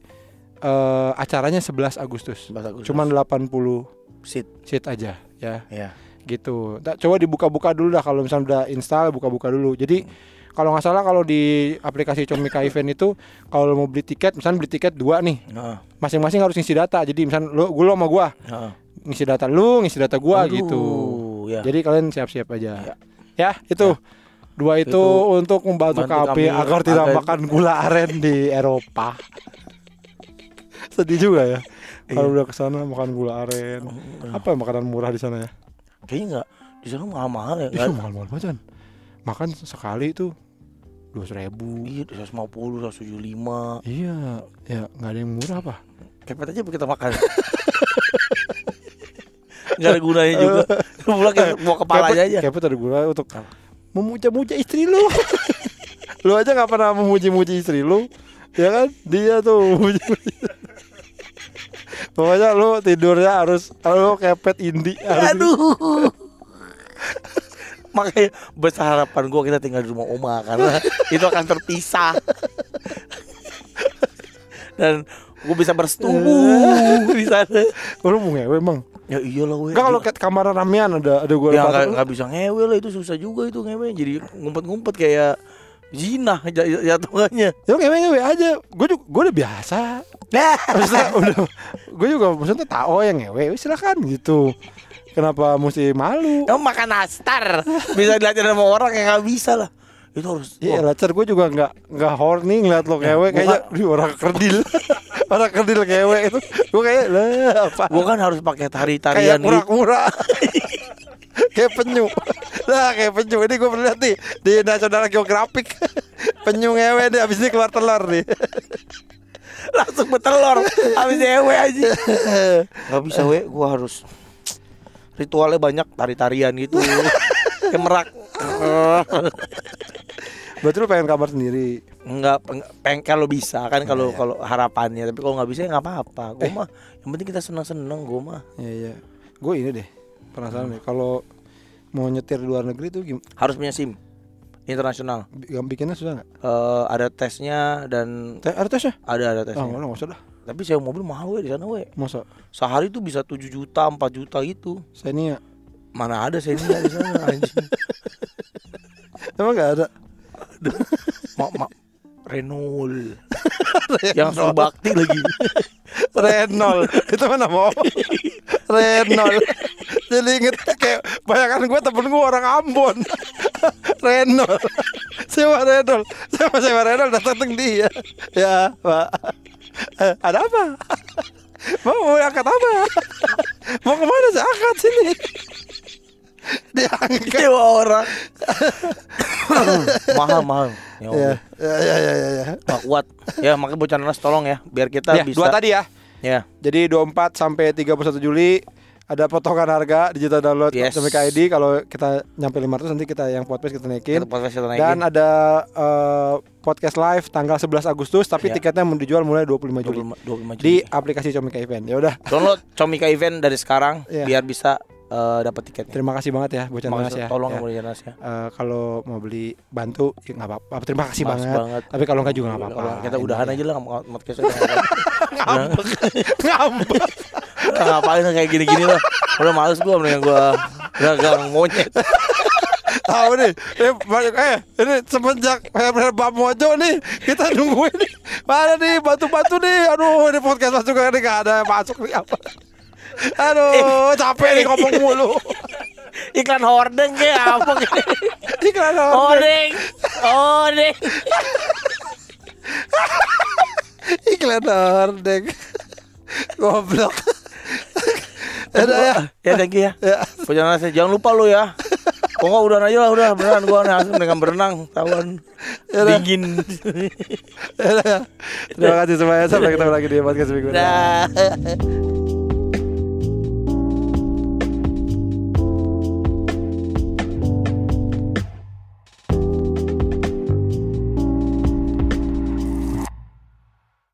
eh acaranya 11 Agustus. 11 Agustus. Cuman 80 seat. seat aja, ya. Ya. gitu. Ntar coba dibuka-buka dulu dah kalau misalnya udah install buka-buka dulu. Jadi kalau nggak salah kalau di aplikasi Comika (laughs) Event itu kalau mau beli tiket, misalnya beli tiket dua nih, masing-masing harus ngisi data. Jadi misalnya lo, gue lo sama gua Heeh. ngisi data lu, ngisi data gua Aduh, gitu. Ya. Jadi kalian siap-siap aja. Ya. Ya, itu. Dua itu, Itu untuk membantu bantu kami agar tidak makan gula aren di Eropa. (laughs) Sedih juga ya. Kalau Iya. udah ke sana makan gula aren. Apa makanan murah di sana ya? Kayaknya enggak di sana mahal-mahal ya. Nggak- mahal-mahal banget kan. Makan sekali itu dua ribu. Iya, 150, 175. Iya, ya nggak ada yang murah apa? Kepet aja kita makan. (laughs) Enggak ada gunanya juga. (laughs) Pulang ke bawa kepalanya aja. Kepet ada gue untuk memuja-muja istri lu. (laughs) lu aja nggak pernah memuji-muji istri lu, ya kan? Dia tuh memuji-muji. (laughs) Pokoknya lu tidurnya harus lu kepet indi harus Aduh. (laughs) Makanya besar harapan gua kita tinggal di rumah Oma karena itu akan terpisah. Dan gue bisa bersetubuh di sana. lu mau ngewe emang. Ya iyalah we. Enggak kalau ke kamar ramean ada ada gue ya nggak nggak bisa ngewe lah itu susah juga itu ngewe jadi ngumpet-ngumpet kayak zina jatuhannya. Ya lu ngewe ngewe aja. Gue juga gue udah biasa. (laughs) Maksudnya udah gue juga maksudnya tau yang ngewe silakan gitu. Kenapa mesti malu? Kamu makan nastar bisa dilihatin sama orang yang nggak bisa lah. Itu harus. Iya, lacer gue juga nggak nggak horny ngeliat lo ngewe gua kayaknya kan- di orang kerdil. (laughs) orang kerdil ngewe itu. Gue kayak lah apa? Gua kan harus pakai Kayak tari-tarian gitu. murah-murah. (laughs) kayak penyu. Lah kayak penyu ini gue pernah lihat nih di National Geographic. (laughs) penyu ngewe nih abis ini keluar telur nih. langsung betelor habis ewe aja. Gak bisa we, gua harus ritualnya banyak tari-tarian gitu. Kayak merak. (laughs) Berarti lu pengen kamar sendiri. Enggak peng kalau bisa kan kalau kalau harapannya tapi kalau nggak bisa ya nggak apa-apa. Gua mah yang penting kita senang-senang gua mah. Iya iya. Gue ini deh penasaran deh kalau mau nyetir di luar negeri tuh gim- Harus punya SIM internasional. bi- bikinnya susah nggak? Eh, ada tesnya dan Te- ada tesnya? ada ada Ah tesnya. nggak nggak usah dah. Tapi sewa mobil mahal we di sana we. Masa Sehari tuh bisa 7 juta, 4 juta gitu. saya ini ya Mana ada saya di sana anjing. emang nggak ada. Ma, ma, Renault. (laughs) Yang suruh bakti lagi. Renol itu mana mau Renol jadi inget kayak bayangan gue temen gue orang Ambon. Renol sewa Renol sewa sewa Renol datang dia. Ya pak. Eh, ada apa? Mau mau angkat apa? Mau ke mana sih? Angkat sini diangkat Dewa orang. (coughs) mahal mahal. Ya, ya Allah. ya ya ya ya Nggak kuat. Ya makanya bocah nanas tolong ya biar kita ya bisa. dua tadi ya Ya. Jadi 24 sampai 31 Juli ada potongan harga digital download Yes. Comika ID kalau kita nyampe 500 nanti kita yang podcast kita naikin. Kita podcast kita naikin. Dan ada eh, podcast live tanggal 11 Agustus tapi Ya. tiketnya mau dijual mulai 25 Juli 25, 25 Juli. di aplikasi Comika Event. Ya udah, download Comika Event dari sekarang Iya. biar bisa eh, dapat tiketnya. terima kasih banget ya buat Makasih, ya. tolong ya. ya. Ya. Eh, kalau mau beli bantu ya nggak apa-apa. Terima kasih Makasih banget. banget. Tapi kalau nggak juga nggak apa-apa. Kita udahan aja lah podcast Ngambek. (laughs) Ngambek. Udah ngapain kayak gini-gini lah. Udah males gua mendingan gua dagang monyet. Tahu nih, eh, banyak- eh ini semenjak Bang Mojo nih kita nungguin nih. Mana nih batu-batu nih. Aduh, ini podcast masuk ini nggak ada yang masuk nih apa. Aduh, capek nih ngomong mulu. (laughs) Iklan hordeng kayak apa gitu. (laughs) Iklan hordeng. Hordeng. Hordeng. (laughs) Iklan hordeng. Goblok. Ada ya. Ya thank you ya. Ya. Punya nasi. Jangan lupa lu ya. Kok nggak udah aja lah udah beneran gua nih langsung dengan berenang tawan Yaudah. dingin. Ya, ya. Terima kasih semuanya. Sampai ketemu lagi di podcast minggu depan.